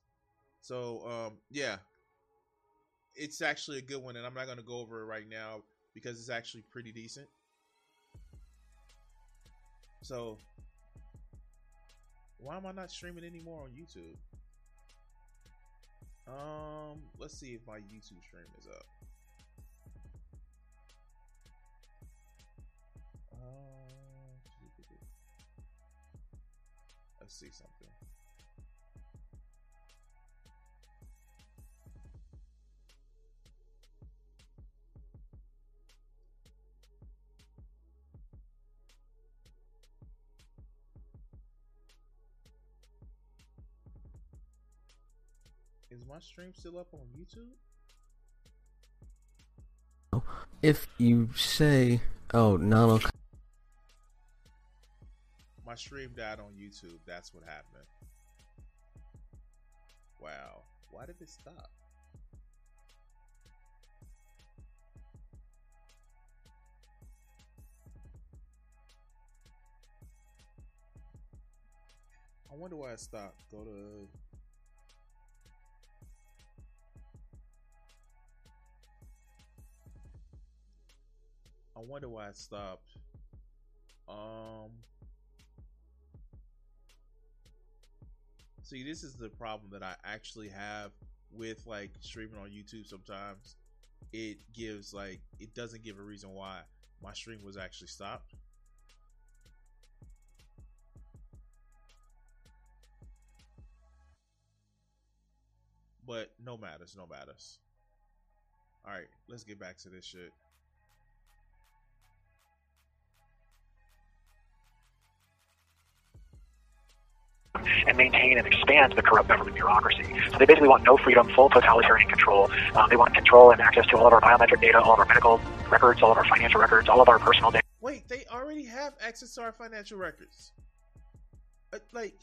So um yeah. It's actually a good one and I'm not gonna go over it right now because it's actually pretty decent. So why am I not streaming anymore on YouTube? Um, let's see if my YouTube stream is up. Let's see something. Is my stream still up on YouTube? If you say, oh, no, My stream died on YouTube. That's what happened. Wow. Why did it stop? I wonder why it stopped. Go to I wonder why it stopped. Um See, this is the problem that I actually have with like streaming on YouTube sometimes. It gives like it doesn't give a reason why my stream was actually stopped. But no matters, no matters. Alright, let's get back to this shit. And maintain and expand the corrupt government bureaucracy. So they basically want no freedom, full totalitarian control. Um, they want control and access to all of our biometric data, all of our medical records, all of our financial records, all of our personal data. Wait, they already have access to our financial records. Uh, like,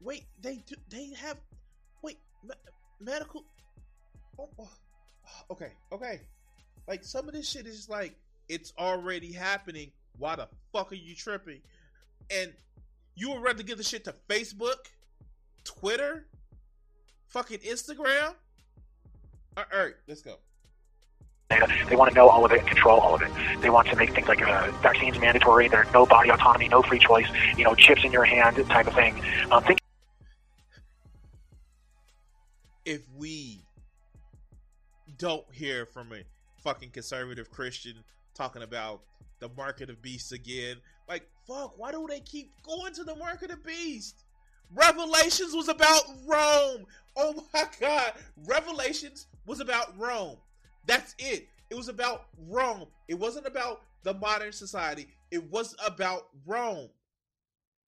wait, they do, they have, wait, me- medical. Oh, oh, okay, okay. Like some of this shit is like It's already happening. Why the fuck are you tripping? And you would rather give the shit to Facebook, Twitter, fucking Instagram? All right, let's go. They want to know all of it control all of it. They want to make things like uh, vaccines mandatory. There's no body autonomy, no free choice. You know, chips in your hand type of thing. Um, think if we don't hear from a fucking conservative Christian talking about the market of beasts again, like fuck, why do they keep going to the mark of the beast? Revelations was about Rome. Oh my god, Revelations was about Rome. That's it. It was about Rome. It wasn't about the modern society. It was about Rome.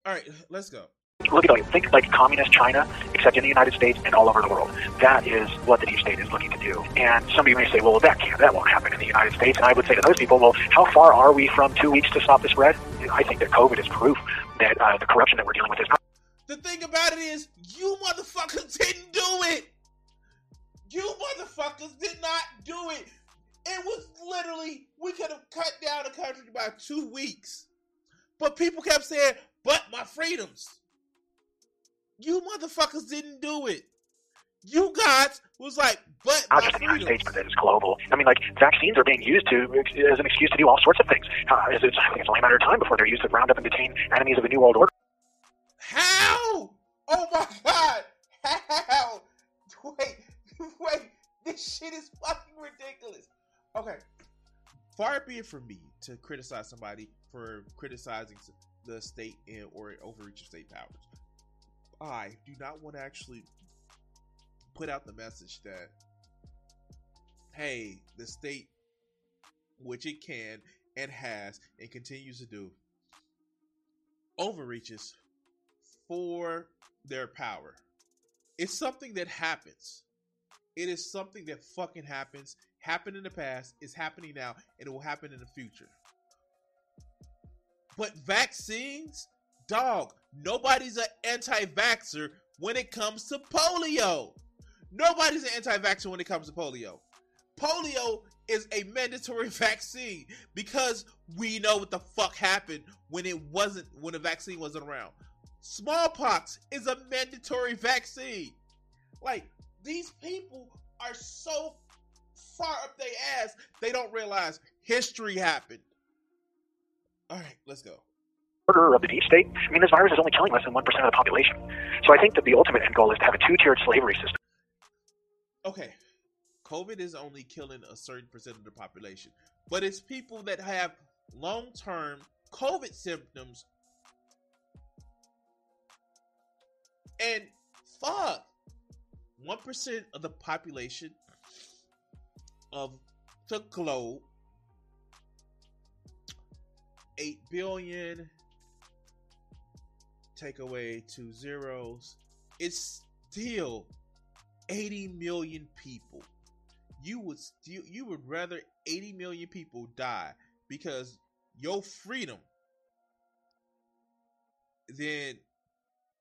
All right, let's go. look at like think like communist China, except in the United States and all over the world. That is what the deep state is looking to do. And somebody may say, well, that can't, that won't happen in the United States. And I would say to those people, well, how far are we from two weeks to stop the spread? I think that COVID is proof that uh, the corruption that we're dealing with is not. The thing about it is, you motherfuckers didn't do it. You motherfuckers did not do it. It was literally, we could have cut down the country by two weeks. But people kept saying, but my freedoms. You motherfuckers didn't do it. You guys was like, but Not just in the United. States, but that is global. I mean, like vaccines are being used to as an excuse to do all sorts of things. Uh, it's, it's, it's only a matter of time before they're used to round up and detain enemies of the New World Order. How? Oh my god! How? Wait, wait. This shit is fucking ridiculous. Okay. Far be it from me to criticize somebody for criticizing the state and or overreach of state powers. I do not want to actually put out the message that, hey, the state, which it can and has and continues to do, overreaches for their power. It's something that happens. It is something that fucking happens. Happened in the past, is happening now, and it will happen in the future. But vaccines, dog, nobody's an anti-vaxxer when it comes to polio. Nobody's an anti-vaxxer when it comes to polio. Polio is a mandatory vaccine because we know what the fuck happened when it wasn't when the vaccine wasn't around. Smallpox is a mandatory vaccine. Like these people are so far up their ass they don't realize history happened. All right, let's go. order of the deep state. I mean, this virus is only killing less than 1% of the population. So I think that the ultimate end goal is to have a two tiered slavery system. Okay, COVID is only killing a certain percent of the population, but it's people that have long term COVID symptoms. And fuck, 1% of the population of the globe, 8 billion, take away two zeros, it's still 80 million people. You would still you would rather 80 million people die because your freedom then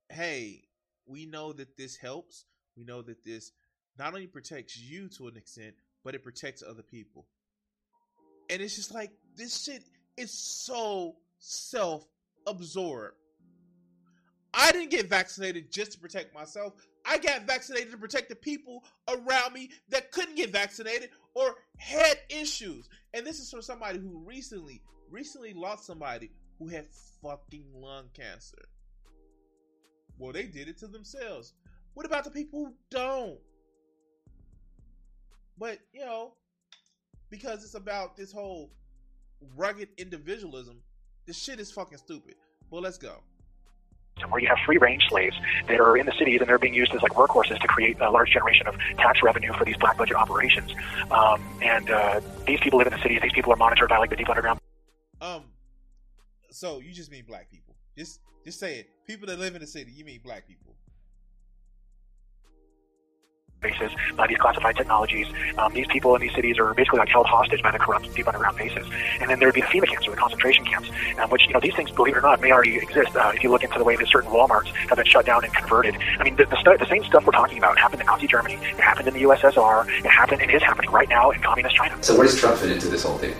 hey, we know that this helps. We know that this not only protects you to an extent, but it protects other people. And it's just like this shit is so self-absorbed. I didn't get vaccinated just to protect myself. I got vaccinated to protect the people around me that couldn't get vaccinated or had issues. And this is from somebody who recently, recently lost somebody who had fucking lung cancer. Well, they did it to themselves. What about the people who don't? But, you know, because it's about this whole rugged individualism, this shit is fucking stupid. But let's go. Where you have free range slaves that are in the cities and they're being used as like workhorses to create a large generation of tax revenue for these black budget operations. Um, and uh, these people live in the cities. These people are monitored by like the deep underground Um, so you just mean black people? Just, just say it. People that live in the city. You mean black people? Bases by these classified technologies. Um, these people in these cities are basically like held hostage by the corrupt deep underground bases. And then there would be the FEMA camps or the concentration camps, um, which you know these things, believe it or not, may already exist. Uh, if you look into the way that certain WalMarts have been shut down and converted. I mean, the, the, stu- the same stuff we're talking about happened in Nazi Germany. It happened in the USSR. It happened and is happening right now in communist China. So where does Trump fit into this whole thing?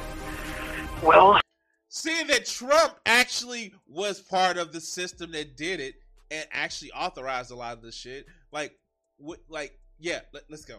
Well, seeing that Trump actually was part of the system that did it and actually authorized a lot of this shit, like, what, like, yeah, let, us go.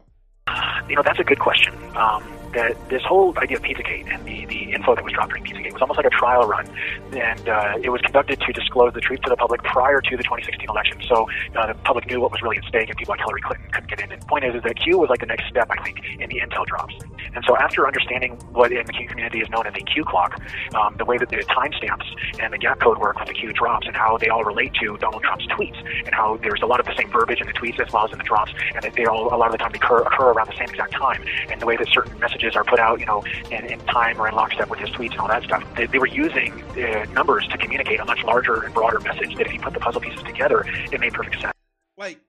You know, that's a good question. Um, that this whole idea of Pizzagate and the, the info that was dropped during Pizzagate was almost like a trial run, and uh, it was conducted to disclose the truth to the public prior to the 2016 election. So uh, the public knew what was really at stake, and people like Hillary Clinton couldn't get in. And the point is, is that Q was like the next step, I think, in the intel drops. And so after understanding what in the Q community is known as the Q clock, um, the way that the timestamps and the gap code work with the Q drops, and how they all relate to Donald Trump's tweets, and how there's a lot of the same verbiage in the tweets as well as in the drops, and that they all a lot of the time occur, occur around the same exact time, and the way that certain messages are put out, you know, in, in time or in lockstep with his tweets and all that stuff. They, they were using uh, numbers to communicate a much larger and broader message. That if you put the puzzle pieces together, it made perfect sense. Like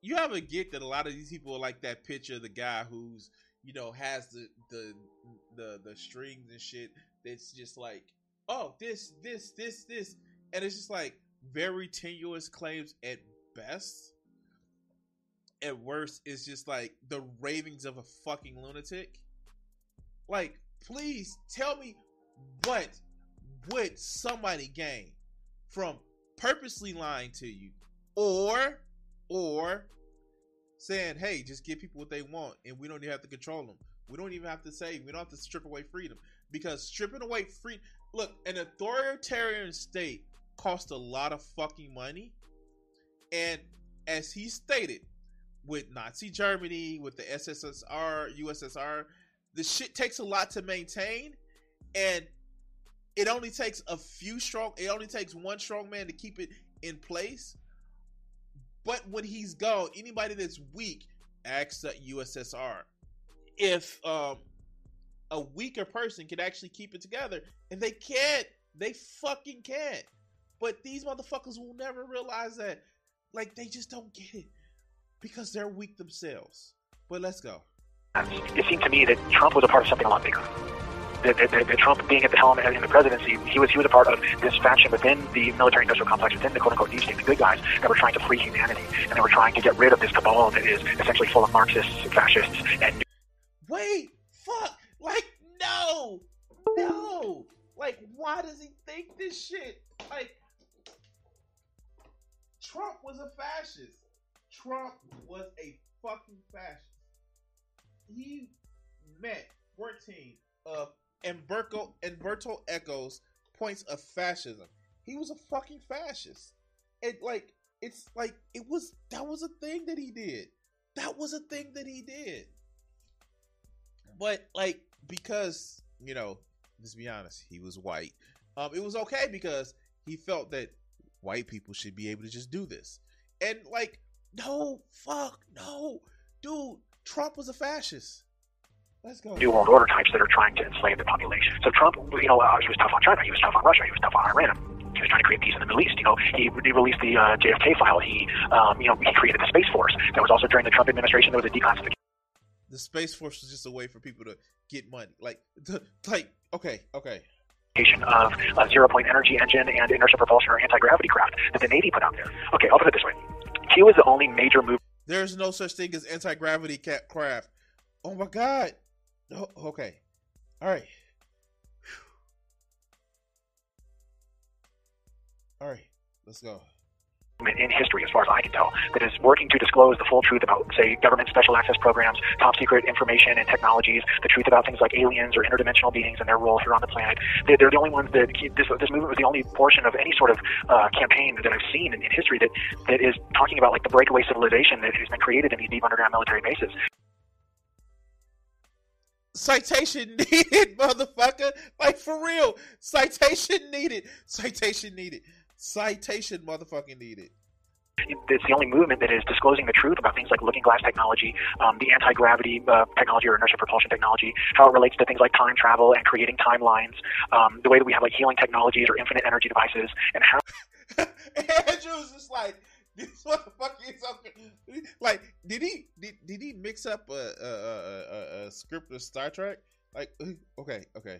you have a get that a lot of these people like that picture of the guy who's you know has the the the the strings and shit. That's just like oh this this this this, and it's just like very tenuous claims at best at worst is just like the ravings of a fucking lunatic. Like, please tell me what would somebody gain from purposely lying to you or or saying, hey, just give people what they want and we don't even have to control them. We don't even have to say, we don't have to strip away freedom. Because stripping away free look, an authoritarian state costs a lot of fucking money. And as he stated, with Nazi Germany, with the SSSR, USSR, the shit takes a lot to maintain, and it only takes a few strong. It only takes one strong man to keep it in place. But when he's gone, anybody that's weak acts the USSR. If um, a weaker person can actually keep it together, and they can't, they fucking can't. But these motherfuckers will never realize that. Like they just don't get it because they're weak themselves. But let's go. It seemed to me that Trump was a part of something a lot bigger. That, that, that, that Trump being at the helm in the presidency, he was he was a part of this faction within the military-industrial complex, within the quote-unquote deep state, the good guys that were trying to free humanity, and they were trying to get rid of this cabal that is essentially full of Marxists, and fascists, and. Wait, fuck! Like, no, no! Like, why does he think this shit? Like, Trump was a fascist. Trump was a fucking fascist. He met 14 of Umberto, Umberto Eco's points of fascism. He was a fucking fascist. And like, it's like, it was, that was a thing that he did. That was a thing that he did. But like, because, you know, let's be honest, he was white. Um, it was okay because he felt that white people should be able to just do this. And like, no, fuck, no. Dude, Trump was a fascist. Let's go. New World Order types that are trying to enslave the population. So Trump, you know, uh, he was tough on China, he was tough on Russia, he was tough on Iran. He was trying to create peace in the Middle East. You know, he, he released the uh, JFK file. He, um, you know, he created the Space Force. That was also during the Trump administration. There was a declassification. The Space Force was just a way for people to get money. Like, the, like, okay, okay of a zero point energy engine and inertial propulsion or anti gravity craft that the Navy put out there. Okay, I'll put it this way Q was the only major move. There's no such thing as anti gravity craft. Oh my god. Oh, okay. All right. All right. Let's go in history, as far as I can tell, that is working to disclose the full truth about, say, government special access programs, top secret information and technologies, the truth about things like aliens or interdimensional beings and their role here on the planet. They're, they're the only ones that keep, this, this movement was the only portion of any sort of uh, campaign that I've seen in, in history that, that is talking about like the breakaway civilization that has been created in these deep underground military bases. Citation needed, motherfucker. Like for real. Citation needed. Citation needed. Citation motherfucking needed. It's the only movement that is disclosing the truth about things like looking glass technology, um, the anti gravity uh, technology or inertia propulsion technology, how it relates to things like time travel and creating timelines, um, the way that we have like healing technologies or infinite energy devices, and how. Andrew's just like, this motherfucker is okay. Like, did he did, did he mix up a, a, a, a script of Star Trek? Like, okay, okay.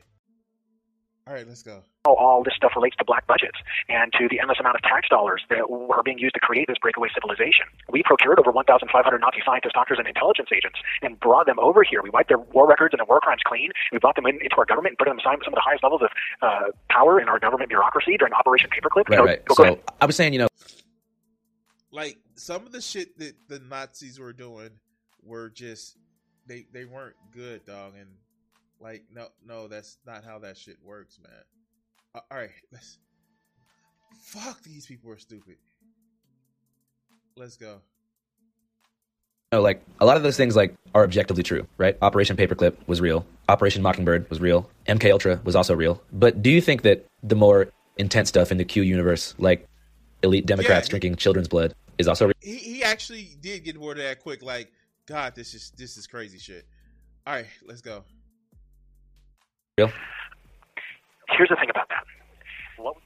All right, let's go. how all this stuff relates to black budgets and to the endless amount of tax dollars that are being used to create this breakaway civilization. We procured over 1,500 Nazi scientists, doctors, and intelligence agents and brought them over here. We wiped their war records and their war crimes clean. We brought them in, into our government and put them some some of the highest levels of uh, power in our government bureaucracy during Operation Paperclip. Right, So- right. go- go So ahead. I was saying, you know, Like some of the shit that the Nazis were doing were just they they weren't good, dog. And like no no, that's not how that shit works, man. Uh, all right, let's. Fuck, these people are stupid. Let's go. no, like a lot of those things like are objectively true, right? Operation Paperclip was real. Operation Mockingbird was real. MK Ultra was also real. But do you think that the more intense stuff in the Q universe, like elite Democrats Yeah. drinking children's blood, is also real? He he actually did get bored of that quick. Like, God, this is this is crazy shit. All right, let's go. Real? Here's the thing about that. What-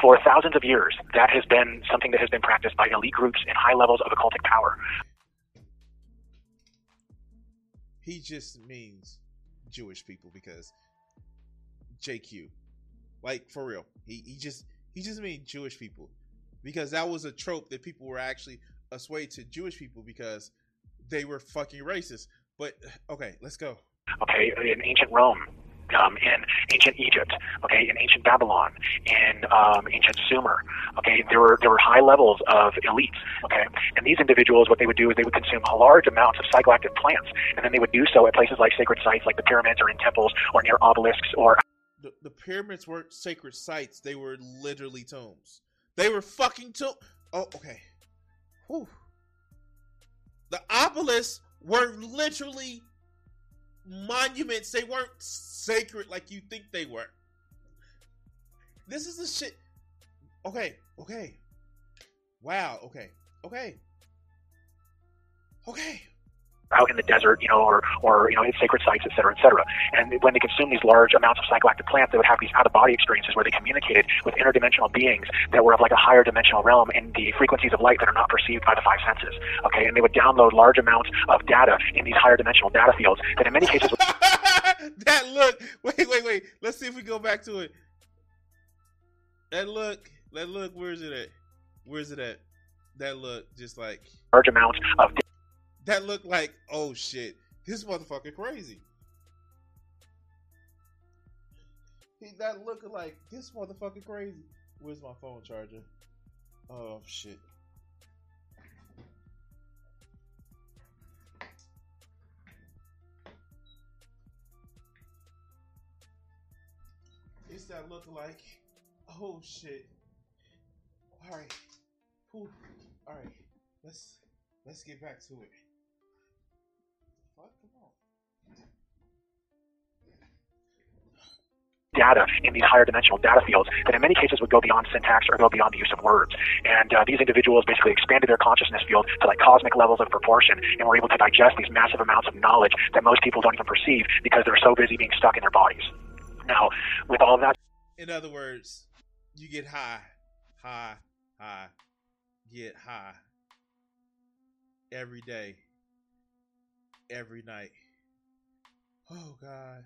For thousands of years, that has been something that has been practiced by elite groups in high levels of occultic power. He just means Jewish people because JQ. Like for real. He he just he just means Jewish people. Because that was a trope that people were actually assuaged to Jewish people because they were fucking racist. But okay, let's go. Okay, in ancient Rome, um, in ancient Egypt, okay, in ancient Babylon, in um, ancient Sumer, okay, there were there were high levels of elites, okay, and these individuals, what they would do is they would consume large amounts of psychoactive plants, and then they would do so at places like sacred sites, like the pyramids, or in temples, or near obelisks, or The, the pyramids weren't sacred sites, they were literally tombs. They were fucking tombs. Oh, okay. Whew. The obelisks were literally monuments. They weren't sacred like you think they were. This is the shit. Okay, okay. Wow, okay, okay. Okay. Out in the desert, you know, or, or you know, in sacred sites, et cetera, et cetera. And when they consumed these large amounts of psychoactive plants, they would have these out-of-body experiences where they communicated with interdimensional beings that were of like a higher dimensional realm in the frequencies of light that are not perceived by the five senses. Okay, and they would download large amounts of data in these higher dimensional data fields that in many cases would that look. Wait, wait, wait. Let's see if we go back to it. That look. That look. Where's it at? Where's it at? That look. Just like large amounts of that look like. Oh shit. This motherfucker crazy. That look like this motherfucker crazy. Where's my phone charger? Oh shit. It's that look like. Oh shit. All right. Whew. All right. Let's let's get back to it. Data in these higher dimensional data fields that in many cases would go beyond syntax or go beyond the use of words. And uh, these individuals basically expanded their consciousness field to like cosmic levels of proportion and were able to digest these massive amounts of knowledge that most people don't even perceive because they're so busy being stuck in their bodies. Now, with all that In other words, you get high, high, high, get high every day, every night. Oh God.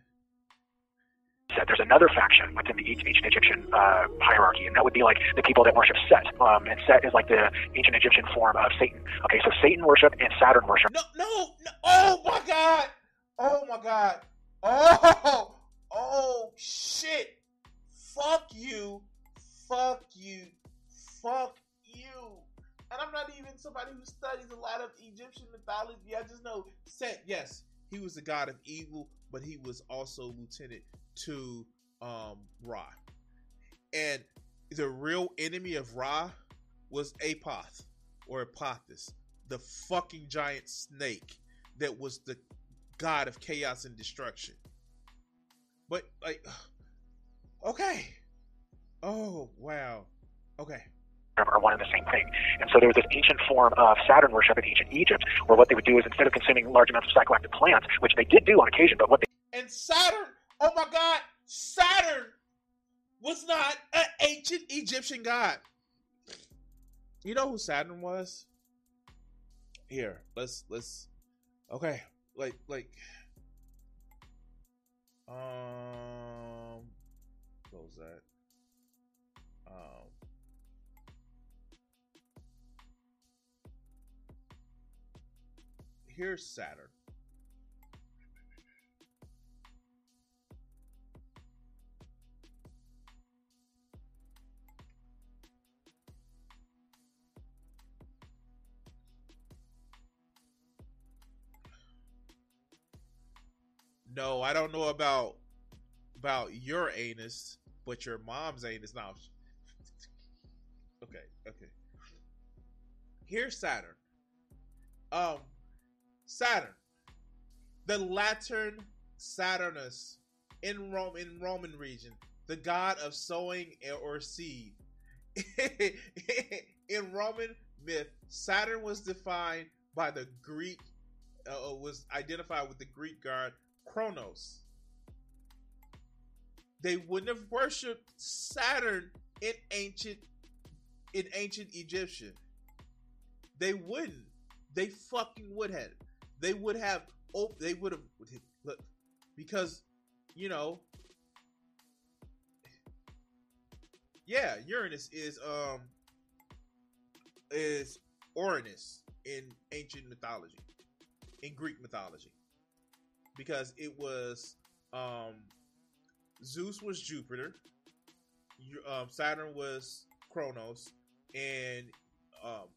Set. There's another faction within the ancient Egyptian uh, hierarchy, and that would be like the people that worship Set. Um, and Set is like the ancient Egyptian form of Satan. Okay, so Satan worship and Saturn worship. No, no, no. Oh my God. Oh my God. Oh, oh shit. Fuck you. Fuck you. Fuck you. And I'm not even somebody who studies a lot of Egyptian mythology. I just know Set, yes, he was the god of evil, but he was also lieutenant to um Ra. And the real enemy of Ra was Apoth or Apophis, the fucking giant snake that was the god of chaos and destruction. But like okay. Oh wow. Okay. are one and the same thing. And so there was this ancient form of Saturn worship in ancient Egypt, where what they would do is instead of consuming large amounts of psychoactive plants, which they did do on occasion, but what they And Saturn, oh my god, Saturn was not an ancient Egyptian god. You know who Saturn was? Here, let's let's okay, like like Um, close that. Um, here's Saturn. No, I don't know about about your anus, but your mom's anus. Now, okay, okay. Here's Saturn. Um, Saturn, the Latin Saturnus in Rome in Roman region, the god of sowing or seed. in Roman myth, Saturn was defined by the Greek, uh, was identified with the Greek god Kronos. They wouldn't have worshipped Saturn in ancient in ancient Egyptian. They wouldn't. They fucking would have. They would have. Oh, they would have. Look, because you know, yeah, Uranus is um is Uranus in ancient mythology, in Greek mythology because it was um, Zeus was Jupiter, um, Saturn was Kronos, and um,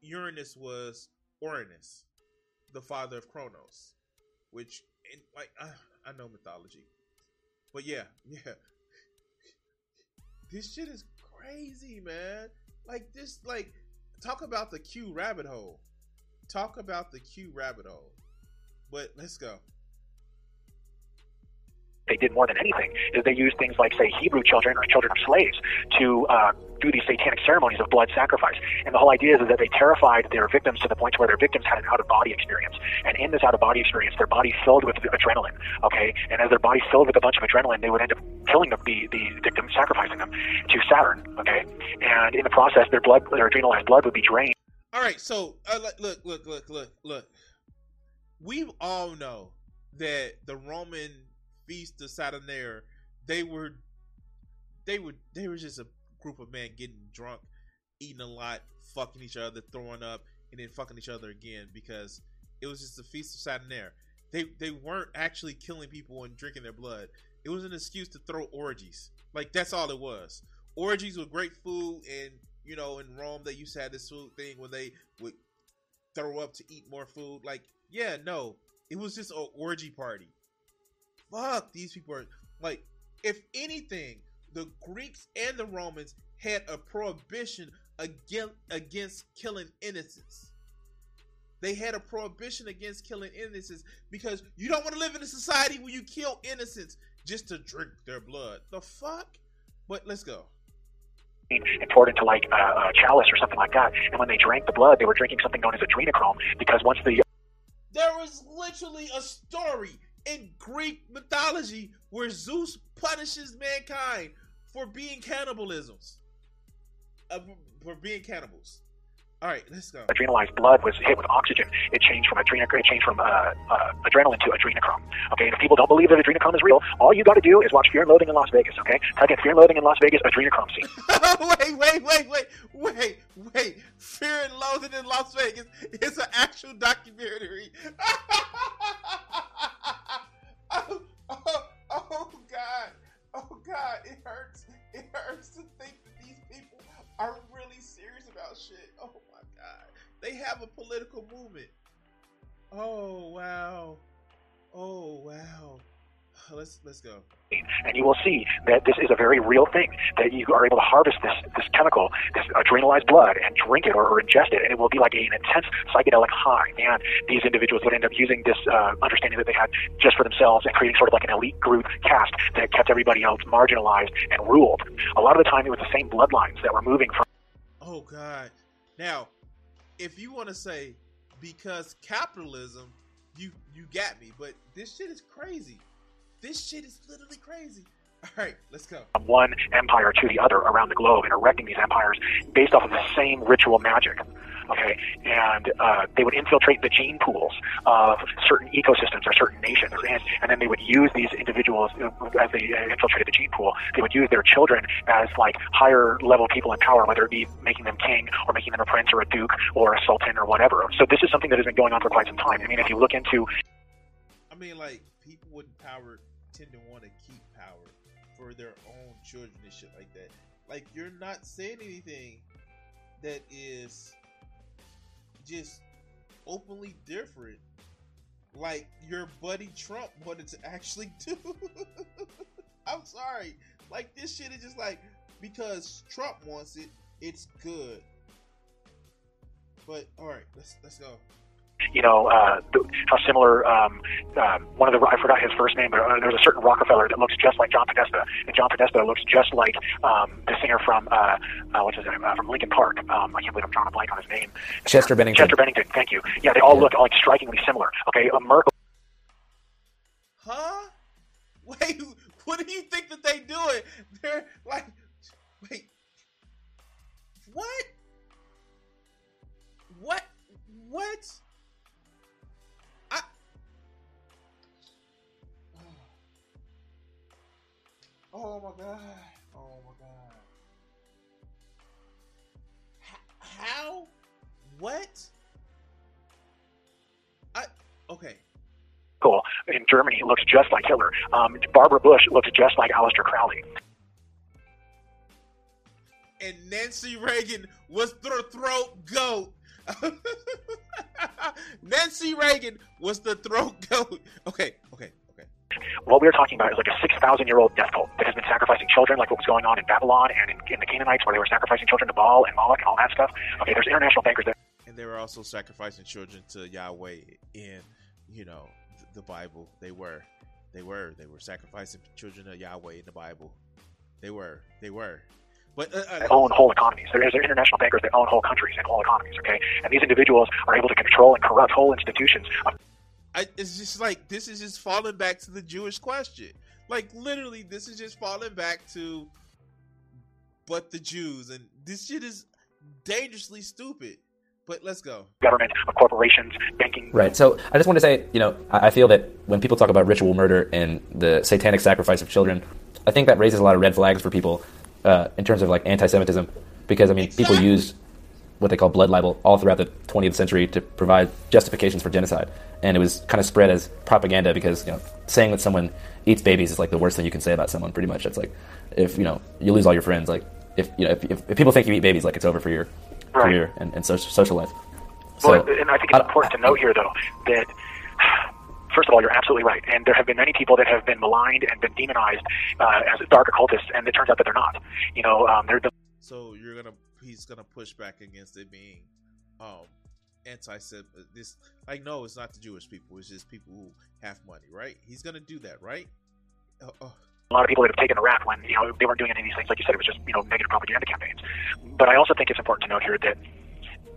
Uranus was Uranus, the father of Kronos. Which, in, like, I, I know mythology, but yeah, yeah, this shit is crazy, man. Like this, like, talk about the Q rabbit hole. Talk about the Q rabbit hole. But let's go. They did more than anything is they used things like, say, Hebrew children or children of slaves to uh, do these satanic ceremonies of blood sacrifice. And the whole idea is, is that they terrified their victims to the point where their victims had an out of body experience. And in this out of body experience, their body filled with adrenaline. Okay, and as their body filled with a bunch of adrenaline, they would end up killing the the, the victim, sacrificing them to Saturn. Okay, and in the process, their blood, their adrenalized blood, would be drained. All right, so uh, look, look, look, look, look we all know that the Roman feast of Saturnalia, they were, they were, they were just a group of men getting drunk, eating a lot, fucking each other, throwing up, and then fucking each other again because it was just a feast of Saturnalia. They they weren't actually killing people and drinking their blood. It was an excuse to throw orgies. Like that's all it was. Orgies with great food, and you know, in Rome they used to have this food thing where they would throw up to eat more food. Like yeah, no, it was just an orgy party. Fuck, these people are like, if anything, the Greeks and the Romans had a prohibition against against killing innocents. They had a prohibition against killing innocents because you don't want to live in a society where you kill innocents just to drink their blood. The fuck? But let's go and poured into like a, a chalice or something like that. And when they drank the blood, they were drinking something known as adrenochrome because once the there was literally a story in Greek mythology where Zeus punishes mankind for being cannibalisms. Uh, for being cannibals. All right, let's go. Adrenalized blood was hit with oxygen. It changed from adrenochrome, it changed from uh, uh, adrenaline to adrenochrome. Okay, and if people don't believe that adrenochrome is real, all you got to do is watch Fear and Loathing in Las Vegas. Okay, type in Fear and Loathing in Las Vegas adrenochrome scene. wait, wait, wait, wait, wait, wait. Fear and Loathing in Las Vegas is an actual documentary. oh, oh, oh God, oh God, it hurts. It hurts to think that these people are really serious about shit. Oh they have a political movement. Oh wow. Oh wow. Let's let's go. And you will see that this is a very real thing. That you are able to harvest this this chemical, this adrenalized blood, and drink it or, or ingest it, and it will be like an intense psychedelic high. And these individuals would end up using this uh, understanding that they had just for themselves and creating sort of like an elite group caste that kept everybody else marginalized and ruled. A lot of the time, it was the same bloodlines that were moving from. Oh God! Now if you want to say because capitalism, you you got me. But this shit is crazy. This shit is literally crazy. All right, let's go. One empire to the other around the globe and erecting these empires based off of the same ritual magic. okay, and uh, they would infiltrate the gene pools of certain ecosystems or certain nations, and, and then they would use these individuals uh, as they uh, infiltrated the gene pool. They would use their children as like higher level people in power, whether it be making them king or making them a prince or a duke or a sultan or whatever. So this is something that has been going on for quite some time. I mean, if you look into I mean, like people with power tend to want to for their own children and shit like that. Like you're not saying anything that is just openly different, like your buddy Trump wanted to actually do. I'm sorry, like this shit is just like because Trump wants it, it's good. But all right, let's let's go you know, uh, how similar um, um, one of the I forgot his first name, but uh, there's a certain Rockefeller that looks just like John Podesta, and John Podesta looks just like um, the singer from uh, uh, what's his name uh, from Linkin Park. Um, I can't believe I'm drawing a blank on his name. Chester Bennington. Chester Bennington. Thank you. Yeah, they all look like strikingly similar. Okay, uh, Merkel. Huh? Wait, what do you think that they doing? They're like, wait, what? What? What? Oh my god. Oh my god. H- how? What? I okay. Cool. In Germany, he looks just like Hitler. Um, Barbara Bush looks just like Aleister Crowley. And Nancy Reagan was the throat goat. Nancy Reagan was the throat goat. Okay, okay, what we're talking about is like a 6,000 year old death cult that has been sacrificing children, like what was going on in Babylon and in, in the Canaanites, where they were sacrificing children to Baal and Moloch and all that stuff. Okay, there's international bankers there. And they were also sacrificing children to Yahweh in, you know, the Bible. They were. They were. They were sacrificing children to Yahweh in the Bible. They were. They were. But uh, uh, they own whole economies. There is international bankers that own whole countries and whole economies. Okay, and these individuals are able to control and corrupt whole institutions. I, it's just like this is just falling back to the Jewish question. Like literally, this is just falling back to but the Jews, and this shit is dangerously stupid. But let's go. Government, corporations, banking. Right. So I just want to say, you know, I feel that when people talk about ritual murder and the satanic sacrifice of children, I think that raises a lot of red flags for people uh, in terms of like anti-Semitism, because I mean, exactly. people use what they call blood libel all throughout the 20th century to provide justifications for genocide and it was kind of spread as propaganda because you know saying that someone eats babies is like the worst thing you can say about someone. Pretty much, it's like if you know you lose all your friends. Like if you know if, if, if people think you eat babies, like it's over for your right. career and, and social, social life. So, well, and I think it's important to note here, though, that first of all, you're absolutely right. And there have been many people that have been maligned and been demonized uh, as dark occultists, and it turns out that they're not. You know, um, they're. The- so you're gonna he's gonna push back against it being um, anti this like no it's not the jewish people it's just people who have money right he's gonna do that right uh, uh. a lot of people that have taken a rap when you know they weren't doing any of these things like you said it was just you know negative propaganda campaigns but i also think it's important to note here that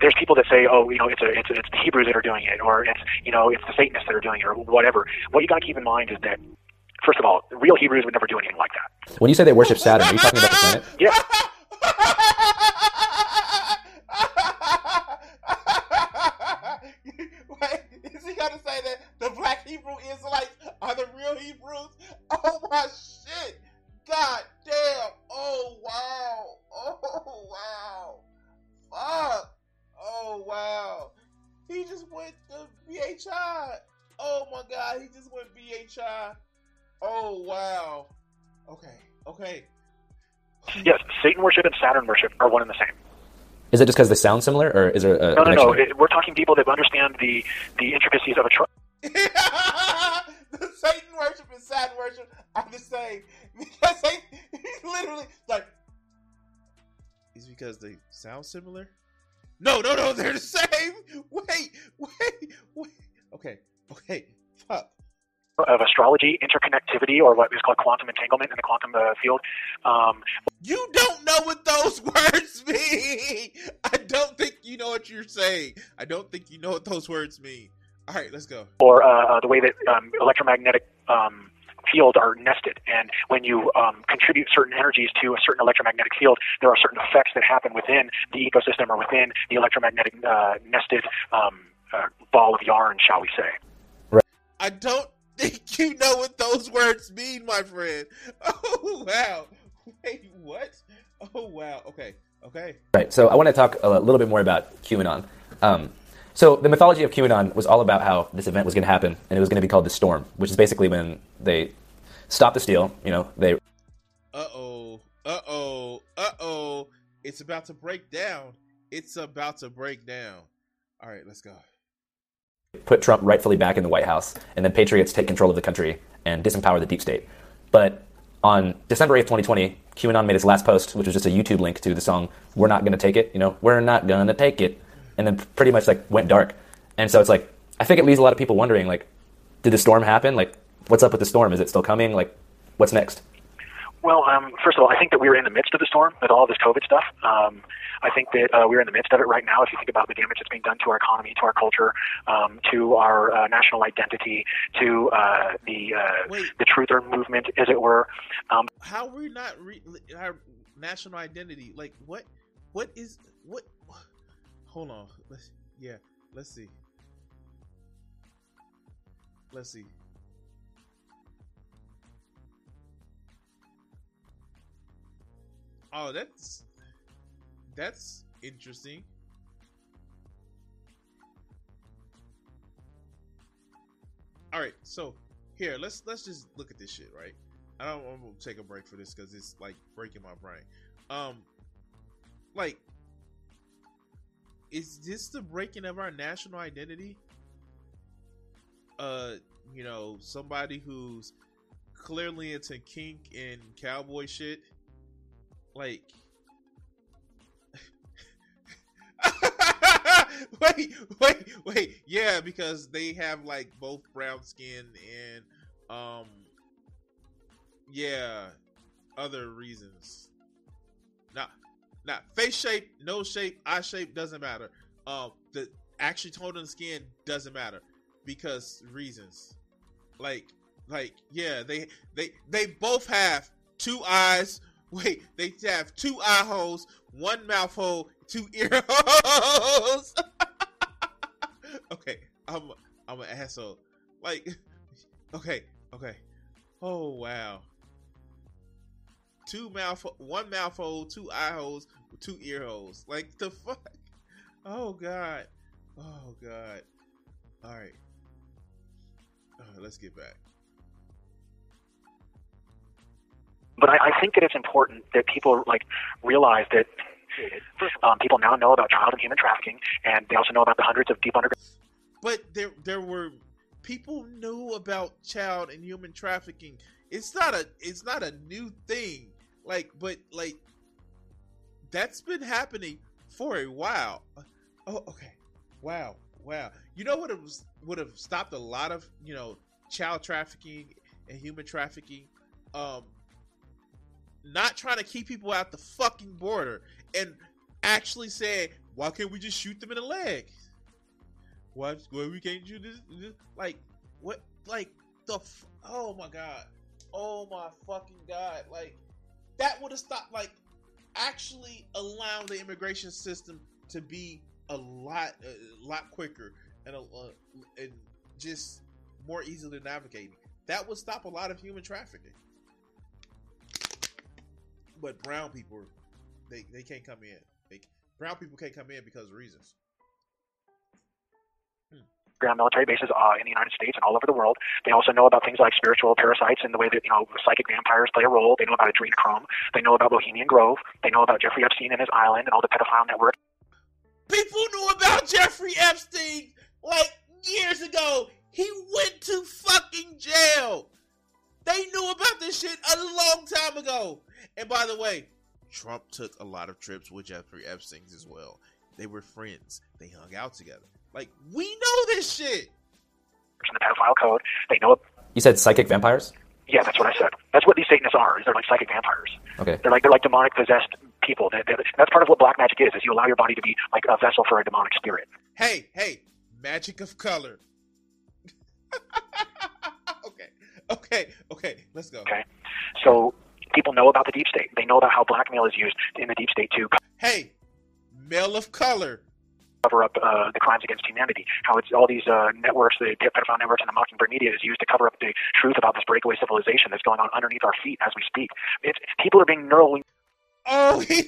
there's people that say, oh, you know, it's a, it's, a, it's the Hebrews that are doing it, or it's, you know, it's the Satanists that are doing it, or whatever. What you got to keep in mind is that, first of all, real Hebrews would never do anything like that. When you say they worship Saturn, are you talking about the planet? Yeah. gotta say that the black Hebrew Israelites are the real Hebrews. Oh my shit! God damn! Oh wow! Oh wow! Fuck! Oh wow! He just went to BHI. Oh my god! He just went BHI. Oh wow! Okay. Okay. Yes, Satan worship and Saturn worship are one and the same. Is it just because they sound similar, or is there a no, no, no? It, we're talking people that understand the the intricacies of a tribe. the Satan worship and Saturn worship are the same because they literally like. Is because they sound similar? No, no, no, they're the same. Wait, wait, wait. Okay, okay, fuck of astrology, interconnectivity, or what is called quantum entanglement in the quantum uh, field. Um, you don't know what those words mean. I don't think you know what you're saying. I don't think you know what those words mean. All right, let's go. Or uh, uh the way that um, electromagnetic um, fields are nested, and when you um, contribute certain energies to a certain electromagnetic field, there are certain effects that happen within the ecosystem or within the electromagnetic uh, nested um, uh, ball of yarn, shall we say? Right. I don't you know what those words mean, my friend. Oh wow! Wait, what? Oh wow! Okay, okay. Right. So I want to talk a little bit more about QAnon. Um, so the mythology of QAnon was all about how this event was going to happen, and it was going to be called the Storm, which is basically when they stop the steal. You know, they. Uh oh. Uh oh. Uh oh. It's about to break down. It's about to break down. All right, let's go. Put Trump rightfully back in the White House, and then patriots take control of the country and disempower the deep state. But on December 8th, 2020, QAnon made its last post, which was just a YouTube link to the song "We're Not Gonna Take It." You know, we're not gonna take it, and then pretty much like went dark. And so it's like I think it leaves a lot of people wondering, like, did the storm happen? Like, what's up with the storm? Is it still coming? Like, what's next? Well, um, first of all, I think that we are in the midst of the storm with all of this COVID stuff. Um, I think that uh, we're in the midst of it right now. If you think about the damage that's being done to our economy, to our culture, um, to our uh, national identity, to uh, the uh, the truther movement, as it were. Um, How are we not re- our national identity? Like what? What is what? Hold on. Let's yeah. Let's see. Let's see. Oh, that's that's interesting. All right, so here let's let's just look at this shit, right? I don't want to take a break for this because it's like breaking my brain. Um, like, is this the breaking of our national identity? Uh, you know, somebody who's clearly into kink and cowboy shit, like wait, wait, wait. Yeah, because they have like both brown skin and um yeah, other reasons. Not not face shape, nose shape, eye shape doesn't matter. Um the actually tone of skin doesn't matter because reasons. Like like yeah, they they they both have two eyes. Wait, they have two eye holes, one mouth hole, two ear holes. okay, I'm I'm an asshole. Like, okay, okay. Oh wow. Two mouth, one mouth hole, two eye holes, two ear holes. Like the fuck. Oh god. Oh god. All right. All right let's get back. But I, I think that it's important that people like realize that um, people now know about child and human trafficking, and they also know about the hundreds of deep underground. But there, there were people knew about child and human trafficking. It's not a, it's not a new thing. Like, but like, that's been happening for a while. Oh, okay. Wow, wow. You know what it was would have stopped a lot of you know child trafficking and human trafficking. Um, not trying to keep people out the fucking border and actually saying, why can't we just shoot them in the leg? Why, why we can't do this, this? Like, what? Like, the. F- oh my god. Oh my fucking god. Like, that would have stopped, like, actually allowing the immigration system to be a lot, a lot quicker and, a, uh, and just more easily navigating. That would stop a lot of human trafficking but brown people they they can't come in. They, brown people can't come in because of reasons. Ground military bases uh, in the United States and all over the world. They also know about things like spiritual parasites and the way that you know psychic vampires play a role. They know about adrenochrome. They know about Bohemian Grove. They know about Jeffrey Epstein and his island and all the pedophile network. People knew about Jeffrey Epstein like years ago. He went to fucking jail. They knew about this shit a long time ago. And by the way, Trump took a lot of trips with Jeffrey Epstein as well. They were friends. They hung out together. Like we know this shit. In the pedophile code, they know. You said psychic vampires. Yeah, that's what I said. That's what these Satanists are. Is they're like psychic vampires. Okay. They're like they're like demonic possessed people. They, they, that's part of what black magic is. Is you allow your body to be like a vessel for a demonic spirit. Hey, hey, magic of color. okay, Okay, let's go. Okay, so people know about the deep state. They know about how blackmail is used in the deep state to Hey, male of color. cover up uh, the crimes against humanity. How it's all these uh, networks, the pedophile networks, and the Mockingbird media is used to cover up the truth about this breakaway civilization that's going on underneath our feet as we speak. It's people are being neural Oh, he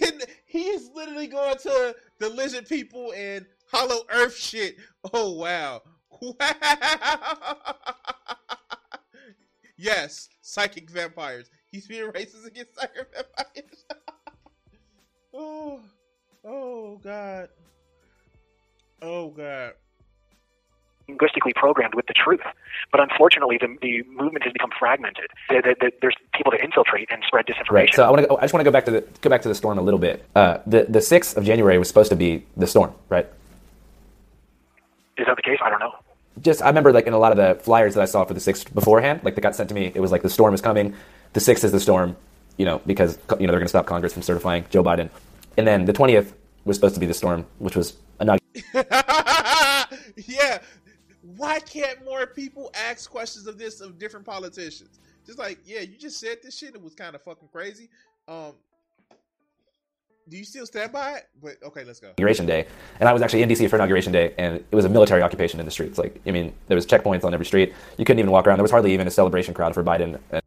he is literally going to the lizard people and Hollow Earth shit. Oh wow, wow. Yes, psychic vampires. He's being racist against psychic vampires. oh, oh god, oh god. linguistically programmed with the truth. But unfortunately, the, the movement has become fragmented. There- there- there- There's people to infiltrate and spread disinformation. Right. So I want to. I just want to go back to the go back to the storm a little bit. Uh, the the sixth of January was supposed to be the storm, right? Is that the case? I don't know. Just I remember like in a lot of the flyers that I saw for the sixth beforehand, like that got sent to me. It was like the storm is coming. The sixth is the storm, you know, because you know they're going to stop Congress from certifying Joe Biden. And then the twentieth was supposed to be the storm, which was inauguration. yeah. Why can't more people ask questions of this of different politicians? Just like, yeah, you just said this shit. It was kind of fucking crazy. Um, do you still stand by it? But okay, let's go. inauguration day, and I was actually in DC for inauguration day, and it was a military occupation in the streets. Like, I mean, there was checkpoints on every street. You couldn't even walk around. There was hardly even a celebration crowd for Biden. And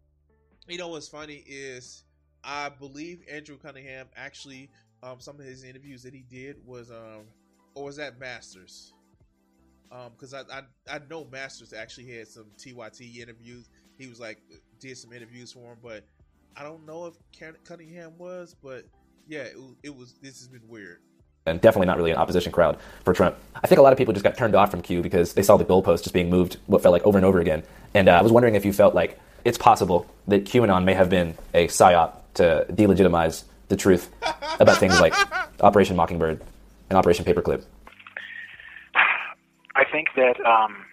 You know what's funny is I believe Andrew Cunningham actually um, some of his interviews that he did was um or was that Masters? Um, because I, I I know Masters actually had some TYT interviews. He was like did some interviews for him, but I don't know if Cunningham was, but yeah, it, was- it was. This has been weird. and definitely not really an opposition crowd for Trump. I think a lot of people just got turned off from Q because they saw the goalpost just being moved, what felt like over and over again. And uh, I was wondering if you felt like it's possible that QAnon may have been a psyop to delegitimize the truth about things like Operation Mockingbird and Operation Paperclip. I think that um,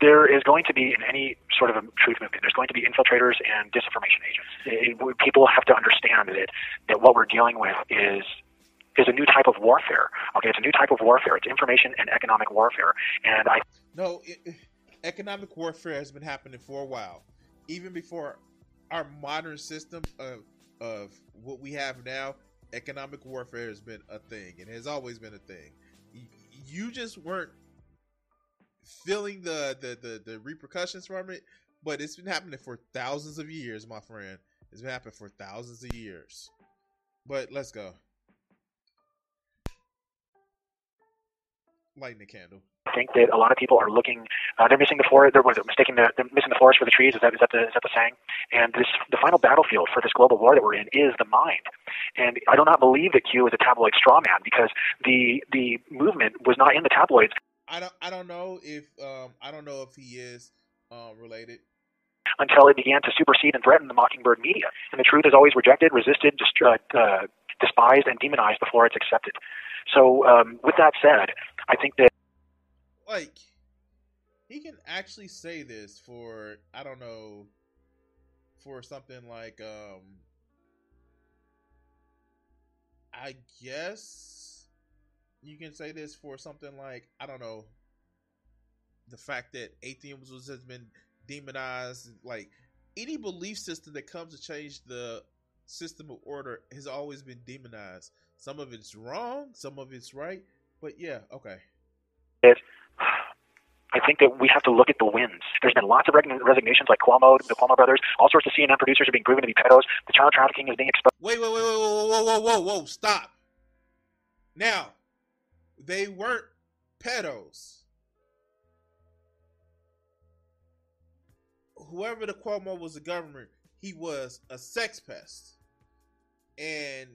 there is going to be in any sort of a truth movement, there's going to be infiltrators and disinformation agents. It, it- people have to understand that that what we're dealing with is is a new type of warfare. Okay, it's a new type of warfare. It's information and economic warfare. And I No, it, it- economic warfare has been happening for a while, even before our modern system of of what we have now. Economic warfare has been a thing, and has always been a thing. You just weren't feeling the the the, the repercussions from it, but it's been happening for thousands of years, my friend. It's been happening for thousands of years. But let's go. Lighting the candle. I think that a lot of people are looking. Uh, they're missing the forest. They're, what is mistaking the they're missing the forest for the trees. Is that is that the is that the saying? And this the final battlefield for this global war that we're in is the mind. And I do not believe that Q is a tabloid straw man because the the movement was not in the tabloids I don't I don't know if um I don't know if he is um related. until it began to supersede and threaten the Mockingbird media. And the truth is always rejected, resisted, dist- uh, uh, despised, and demonized before it's accepted. So, um, with that said, I think that Like he can actually say this for I don't know for something like um I guess you can say this for something like I don't know the fact that atheism has been demonized like any belief system that comes to change the system of order has always been demonized some of it's wrong some of it's right but yeah okay that I think that we have to look at the wins. There's been lots of resignations, like Cuomo, the Cuomo brothers. All sorts of CNN producers are being proven to be pedos. The child trafficking is being exposed. Wait, wait, wait, wait, whoa, whoa, whoa, whoa, whoa, stop. Now, they weren't pedos. Whoever the Cuomo was the governor, he was a sex pest. And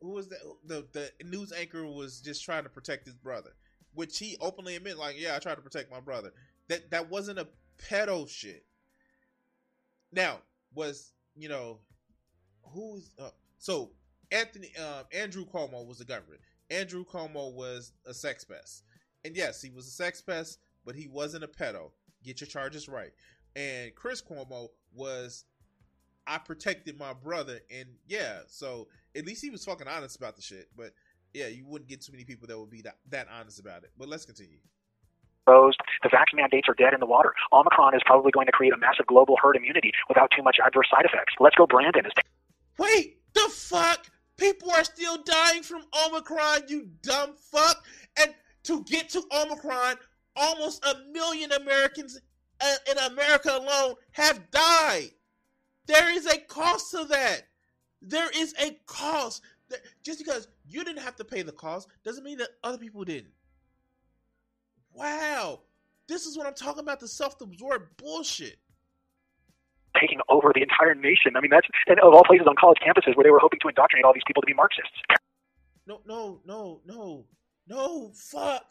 who was that? The, the news anchor was just trying to protect his brother, which he openly admitted, like, yeah, I tried to protect my brother. That that wasn't a pedo shit. Now, was, you know, who's uh, so Anthony uh, Andrew Cuomo was the governor. Andrew Cuomo was a sex pest, and yes, he was a sex pest, but he wasn't a pedo. Get your charges right. And Chris Cuomo was, I protected my brother, and yeah, so at least he was fucking honest about the shit. But yeah, you wouldn't get too many people that would be that, that honest about it. But let's continue. exposed. The vax mandates are dead in the water. Omicron is probably going to create a massive global herd immunity without too much adverse side effects. Let's go, Brandon. Is Wait, the fuck? People are still dying from Omicron, you dumb fuck. And to get to Omicron, almost a million Americans uh, in America alone have died. There is a cost to that. There is a cost. Just because you didn't have to pay the cost doesn't mean that other people didn't. Wow. This is what I'm talking about the self absorbed bullshit. Taking over the entire nation. I mean, that's, and of all places on college campuses where they were hoping to indoctrinate all these people to be Marxists. No, no, no, no, no, fuck.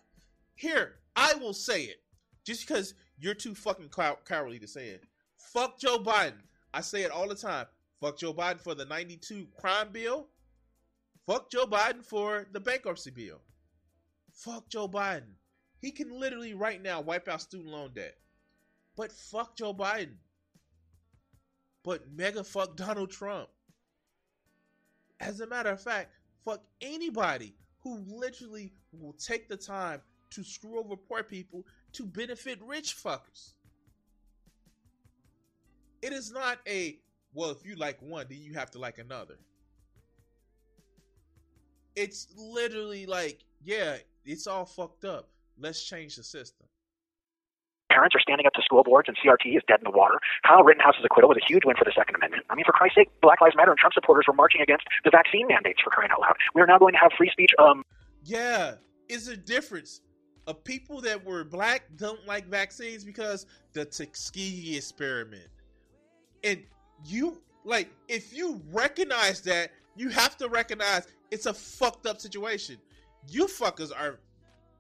Here, I will say it. Just because you're too fucking cow- cowardly to say it. Fuck Joe Biden. I say it all the time. Fuck Joe Biden for the 92 crime bill. Fuck Joe Biden for the bankruptcy bill. Fuck Joe Biden. He can literally right now wipe out student loan debt. But fuck Joe Biden. But mega fuck Donald Trump. As a matter of fact, fuck anybody who literally will take the time to screw over poor people to benefit rich fuckers. It is not a, well, if you like one, then you have to like another. It's literally like, yeah, it's all fucked up. Let's change the system. Parents are standing up to school boards, and CRT is dead in the water. Kyle Rittenhouse's acquittal was a huge win for the Second Amendment. I mean, for Christ's sake, Black Lives Matter and Trump supporters were marching against the vaccine mandates for crying out loud. We are now going to have free speech. Um, yeah, is a difference. Of people that were black don't like vaccines because the Tuskegee experiment, and you like if you recognize that, you have to recognize it's a fucked up situation. You fuckers are,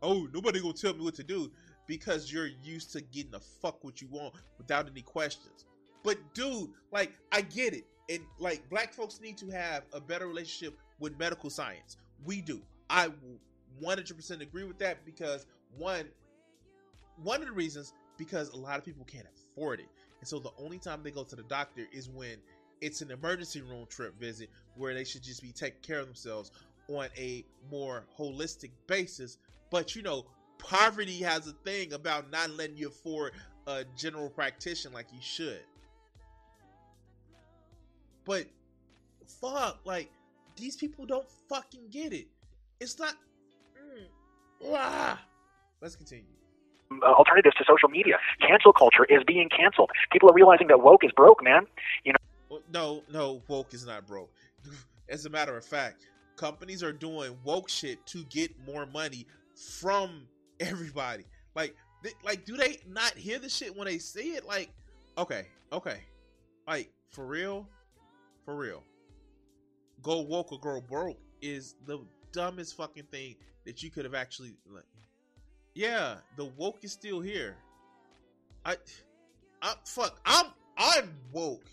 oh, nobody gonna tell me what to do because you're used to getting the fuck what you want without any questions. But dude, like I get it. And like black folks need to have a better relationship with medical science. We do. I 100% agree with that because one one of the reasons because a lot of people can't afford it. And so the only time they go to the doctor is when it's an emergency room trip visit where they should just be taking care of themselves on a more holistic basis. But you know, poverty has a thing about not letting you afford a general practitioner like you should. But fuck, like these people don't fucking get it. It's not. Mm, ah. Let's continue. Alternatives to social media. Cancel culture is being canceled. People are realizing that woke is broke, man. You know. No, no, woke is not broke. As a matter of fact, companies are doing woke shit to get more money from everybody. Like, they, like, do they not hear the shit when they see it? Like, okay, okay, like for real, for real. Go woke or go broke is the dumbest fucking thing that you could have actually. Like, yeah, the woke is still here. I, I fuck, I'm I'm woke,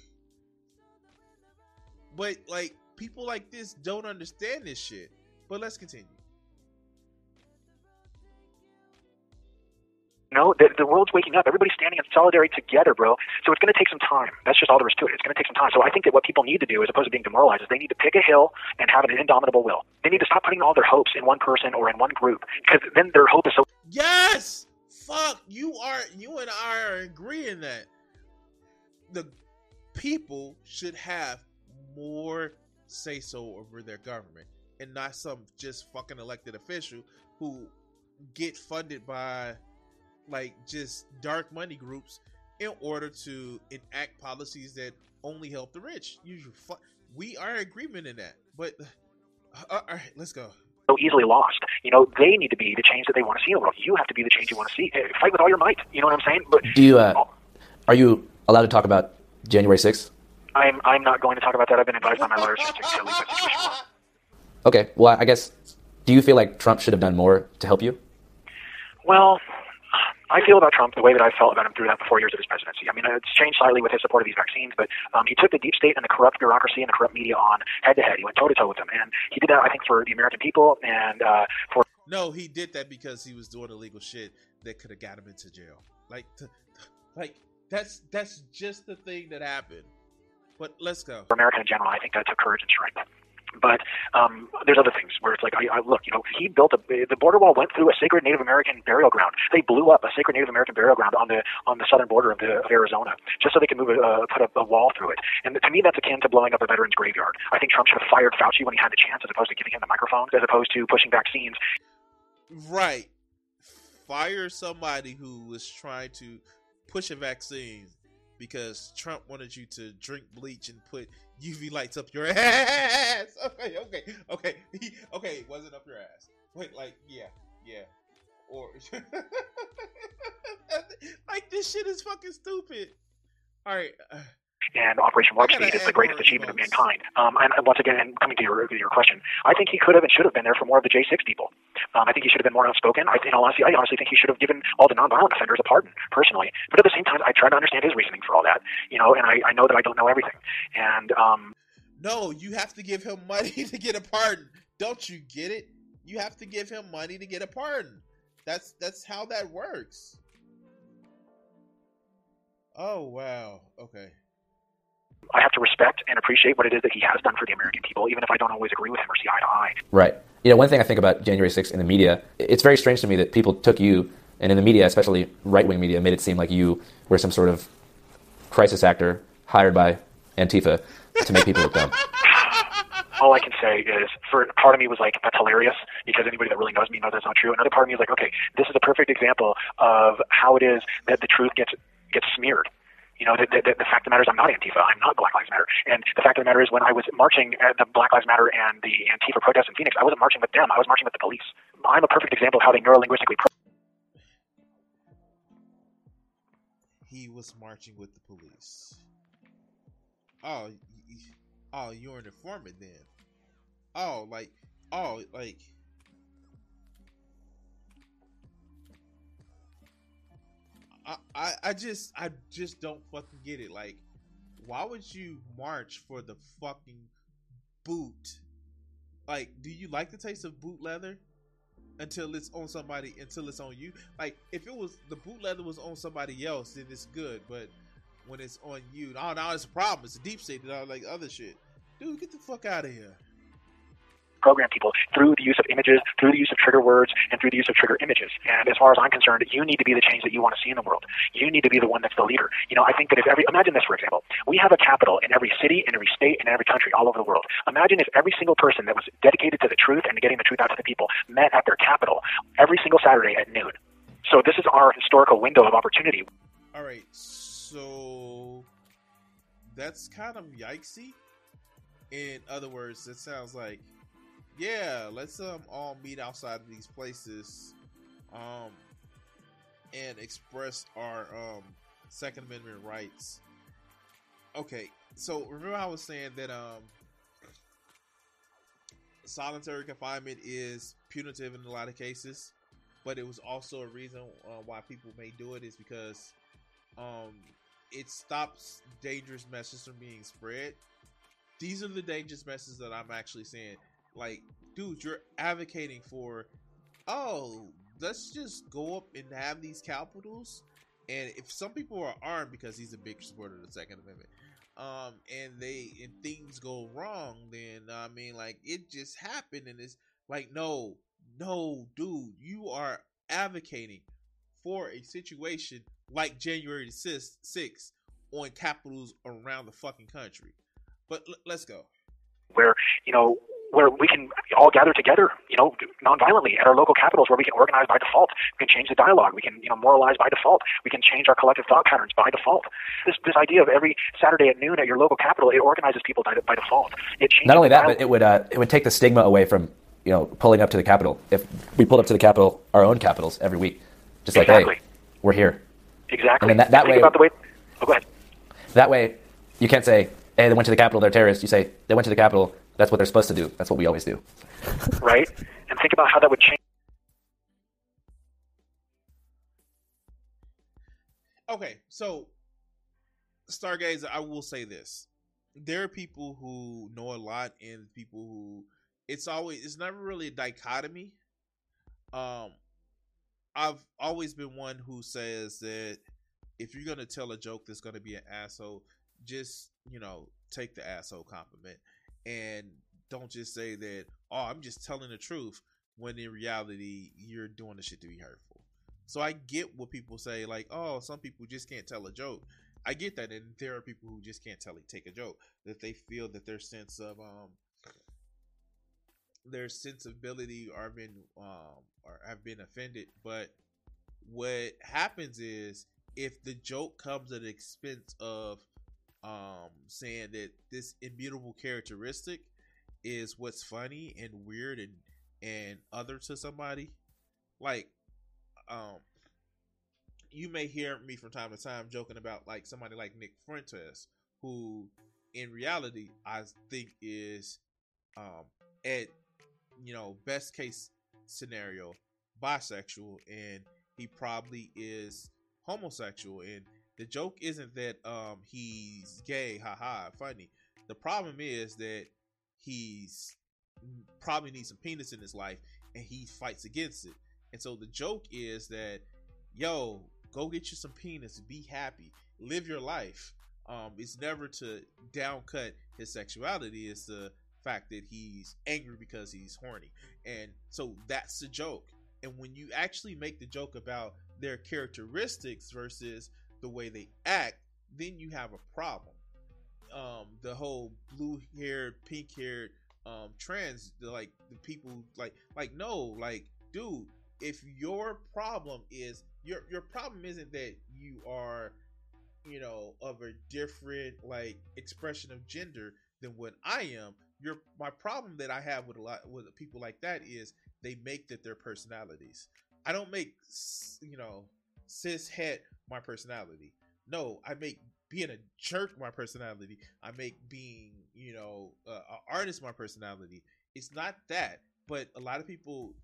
but like people like this don't understand this shit. But let's continue. No, the, the world's waking up. Everybody's standing in solidarity together, bro. So it's going to take some time. That's just all there is to it. It's going to take some time. So I think that what people need to do, as opposed to being demoralized, is they need to pick a hill and have an indomitable will. They need to stop putting all their hopes in one person or in one group, because then their hope is so. Yes, fuck. You are. You and I are agreeing that the people should have more say so over their government, and not some just fucking elected official who get funded by like just dark money groups in order to enact policies that only help the rich. Usually, we are agreement in that. But uh, all right, let's go. So easily lost. You know, they need to be the change that they want to see in the world. You have to be the change you want to see. Fight with all your might. You know what I'm saying? But do you? Uh, are you allowed to talk about January sixth? I'm I'm not going to talk about that. I've been advised by my lawyers to, to leave that situation alone. Okay. Well, I guess. Do you feel like Trump should have done more to help you? Well, I feel about Trump the way that I felt about him through that four years of his presidency. I mean, it's changed slightly with his support of these vaccines, but um, he took the deep state and the corrupt bureaucracy and the corrupt media on head to head. He went toe to toe with them, and he did that, I think, for the American people and uh, for. No, he did that because he was doing illegal shit that could have got him into jail. Like, to, like that's that's just the thing that happened. But let's go. For America in general, I think that took courage and strength. But um, there's other things where it's like, I, I look, you know, he built a the border wall went through a sacred Native American burial ground. They blew up a sacred Native American burial ground on the on the southern border of, the, of Arizona just so they could move a, uh, put a, a wall through it. And to me, that's akin to blowing up a veterans graveyard. I think Trump should have fired Fauci when he had the chance, as opposed to giving him the microphone, as opposed to pushing vaccines. Right. Fire somebody who was trying to push a vaccine because Trump wanted you to drink bleach and put UV lights up your ass. Okay, okay, okay, okay. Wasn't up your ass. Wait, like, yeah, yeah. Or like this shit is fucking stupid. All right. Uh, And Operation Warp Speed is the greatest achievement of mankind. Um, and, and once again, coming to your, your question, I think he could have and should have been there for more of the J6 people. Um, I think he should have been more outspoken. I, in all honesty, I honestly think he should have given all the nonviolent offenders a pardon, personally. But at the same time, I try to understand his reasoning for all that, you know, and I, I know that I don't know everything. And um, no, you have to give him money to get a pardon. Don't you get it? You have to give him money to get a pardon. That's that's how that works. Oh wow. Okay. I have to respect and appreciate what it is that he has done for the American people, even if I don't always agree with him or see eye to eye. Right. You know, one thing I think about January 6th in the media, it's very strange to me that people took you, and in the media, especially right wing media, made it seem like you were some sort of crisis actor hired by Antifa to make people look dumb. all I can say is, for part of me was like, that's hilarious because anybody that really knows me knows that's not true. Another part of me is like, okay, this is a perfect example of how it is that the truth gets gets smeared. You know, the, the, the fact of the matter is I'm not Antifa. I'm not Black Lives Matter. And the fact of the matter is when I was marching at the Black Lives Matter and the Antifa protests in Phoenix, I wasn't marching with them. I was marching with the police. I'm a perfect example of how they neurolinguistically. Pro- he was marching with the police. Oh, oh, you're an informant then. Oh, like, oh, like. I, I, I just I just don't fucking get it. Like, why would you march for the fucking boot? Like, do you like the taste of boot leather? Until it's on somebody, until it's on you. Like, if it was the boot leather was on somebody else, then it's good. But when it's on you, oh, now it's a problem. It's a deep state and all like other shit. Dude, get the fuck out of here program people through the use of images, through the use of trigger words, and through the use of trigger images. And as far as I'm concerned, you need to be the change that you want to see in the world. You need to be the one that's the leader. You know, I think that if every, imagine this for example, we have a capital in every city, in every state, in every country, all over the world. Imagine if every single person that was dedicated to the truth and to getting the truth out to the people met at their capital every single Saturday at noon. So this is our historical window of opportunity. All right, so that's kind of yikesy. In other words, it sounds like yeah, let's um all meet outside of these places, um, and express our um Second Amendment rights. Okay, so remember I was saying that um solitary confinement is punitive in a lot of cases, but it was also a reason uh, why people may do it is because um it stops dangerous messages from being spread. These are the dangerous messages that I'm actually saying like, dude, you're advocating for, oh, let's just go up and have these capitals. And if some people are armed because he's a big supporter of the Second Amendment, um, and they and things go wrong, then I mean, like it just happened, and it's like, no, no, dude, you are advocating for a situation like January 6th, 6th on capitals around the fucking country. But l- let's go. Where, you know, where we can all gather together, you know, nonviolently at our local capitals where we can organize by default. We can change the dialogue. We can, you know, moralize by default. We can change our collective thought patterns by default. This, this idea of every Saturday at noon at your local capital, it organizes people by, by default. It changes Not only that, but it would, uh, it would take the stigma away from, you know, pulling up to the capital. If we pulled up to the capital, our own capitals every week, just like, exactly. hey, we're here. Exactly. And then that, that way, about the way, oh, go ahead. that way, you can't say, hey, they went to the capital. they're terrorists. You say, they went to the Capitol, that's what they're supposed to do. That's what we always do. right? And think about how that would change. Okay, so Stargazer, I will say this. There are people who know a lot and people who it's always it's never really a dichotomy. Um I've always been one who says that if you're gonna tell a joke that's gonna be an asshole, just, you know, take the asshole compliment and don't just say that, oh, I'm just telling the truth when in reality you're doing the shit to be hurtful. So I get what people say, like, oh, some people just can't tell a joke. I get that, and there are people who just can't tell take a joke that they feel that their sense of um their sensibility are been um or have been offended. But what happens is if the joke comes at the expense of um saying that this immutable characteristic is what's funny and weird and and other to somebody. Like um you may hear me from time to time joking about like somebody like Nick Fuentes who in reality I think is um at you know best case scenario bisexual and he probably is homosexual and the joke isn't that um he's gay haha funny. The problem is that he's probably needs some penis in his life and he fights against it. And so the joke is that yo go get you some penis be happy live your life. Um it's never to downcut his sexuality it's the fact that he's angry because he's horny. And so that's the joke. And when you actually make the joke about their characteristics versus the way they act then you have a problem. Um the whole blue haired pink haired um trans like the people like like no like dude if your problem is your your problem isn't that you are you know of a different like expression of gender than what I am your my problem that I have with a lot with people like that is they make that their personalities. I don't make you know cis het my personality. No I make being a jerk my personality. I make being you know uh, an artist my personality. It's not that but a lot of people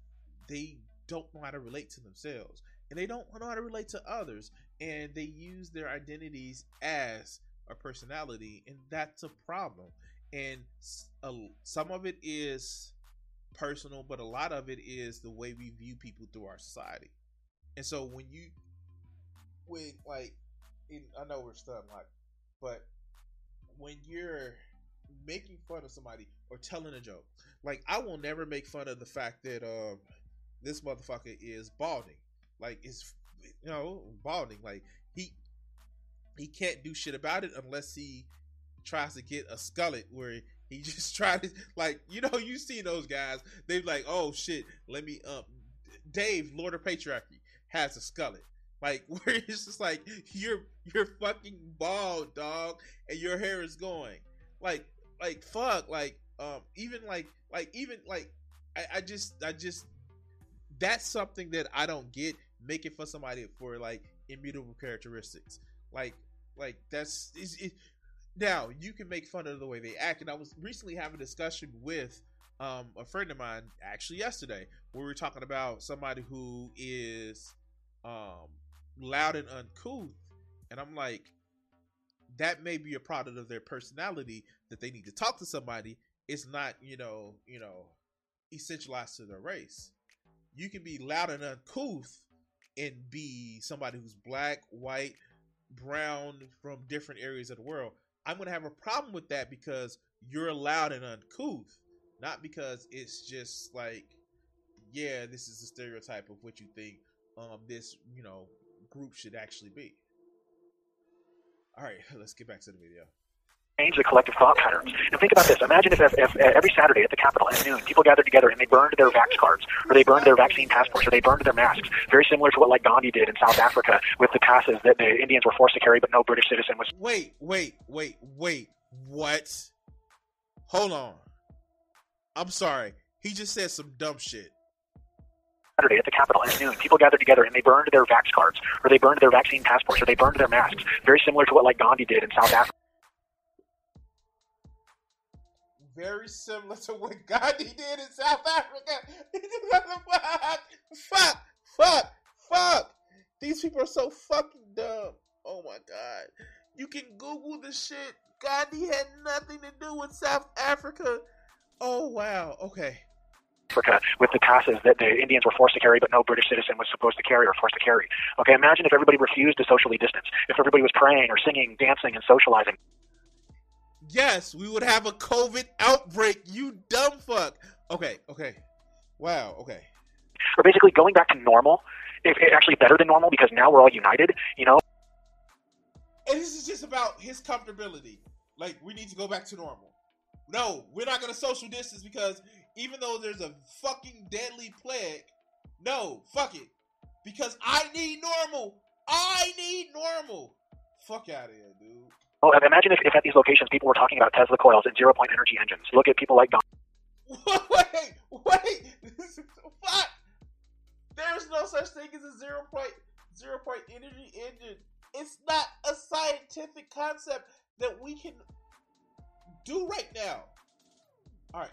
they don't know how to relate to themselves and they don't know how to relate to others and they use their identities as a personality and that's a problem. And some of it is personal but a lot of it is the way we view people through our society. And so when you when like I know we're stuck, like, but when you're making fun of somebody or telling a joke, like I will never make fun of the fact that um this motherfucker is balding. Like it's you know balding. Like he he can't do shit about it unless he tries to get a skullet where he just tried to like you know you see those guys they're like oh shit let me um Dave Lord of Patriarchy has a skullet like where it's just like you're you're fucking bald, dog, and your hair is going. Like like fuck, like um even like like even like I, I just I just that's something that I don't get making for somebody for like immutable characteristics. Like like that's is it, now you can make fun of the way they act. And I was recently having a discussion with um a friend of mine actually yesterday where we were talking about somebody who is um loud and uncouth. And I'm like, that may be a product of their personality that they need to talk to somebody. It's not, you know, you know, essentialized to their race. You can be loud and uncouth and be somebody who's black, white, brown from different areas of the world. I'm gonna have a problem with that because you're loud and uncouth, not because it's just like, yeah, this is the stereotype of what you think um this, you know, group should actually be. All right, let's get back to the video change the collective thought patterns. And think about this. Imagine if, if, if, uh, every Saturday at the Capitol at noon, people gathered together and they burned their vax cards, or they burned their vaccine passports, or they burned their masks. Very similar to what like Gandhi did in South Africa with the passes that the Indians were forced to carry, but no British citizen was. Wait, wait, wait, wait. What? Hold on. I'm sorry. He just said some dumb shit. Saturday at the Capitol at noon, people gathered together and they burned their vax cards, or they burned their vaccine passports, or they burned their masks. Very similar to what like Gandhi did in South Africa. Very similar to what Gandhi did in South Africa. fuck, fuck, fuck. These people are so fucking dumb. Oh my god. You can Google the shit. Gandhi had nothing to do with South Africa. Oh wow. Okay. Africa with the passes that the Indians were forced to carry, but no British citizen was supposed to carry or forced to carry. Okay, imagine if everybody refused to socially distance, if everybody was praying or singing, dancing, and socializing. yes, we would have a COVID outbreak. You dumb fuck. Okay, okay. Wow, okay. We're basically going back to normal, if it actually better than normal because now we're all united, you know? And this is just about his comfortability. Like, we need to go back to normal. No, we're not going to social distance because even though there's a fucking deadly plague, no, fuck it. Because I need normal. I need normal. Fuck out of here, dude. Oh, imagine if, if at these locations people were talking about Tesla coils and zero point energy engines. Look at people like Don. wait, wait. Fuck. There's no such thing as a zero point zero point energy engine. It's not a scientific concept that we can do right now. All right,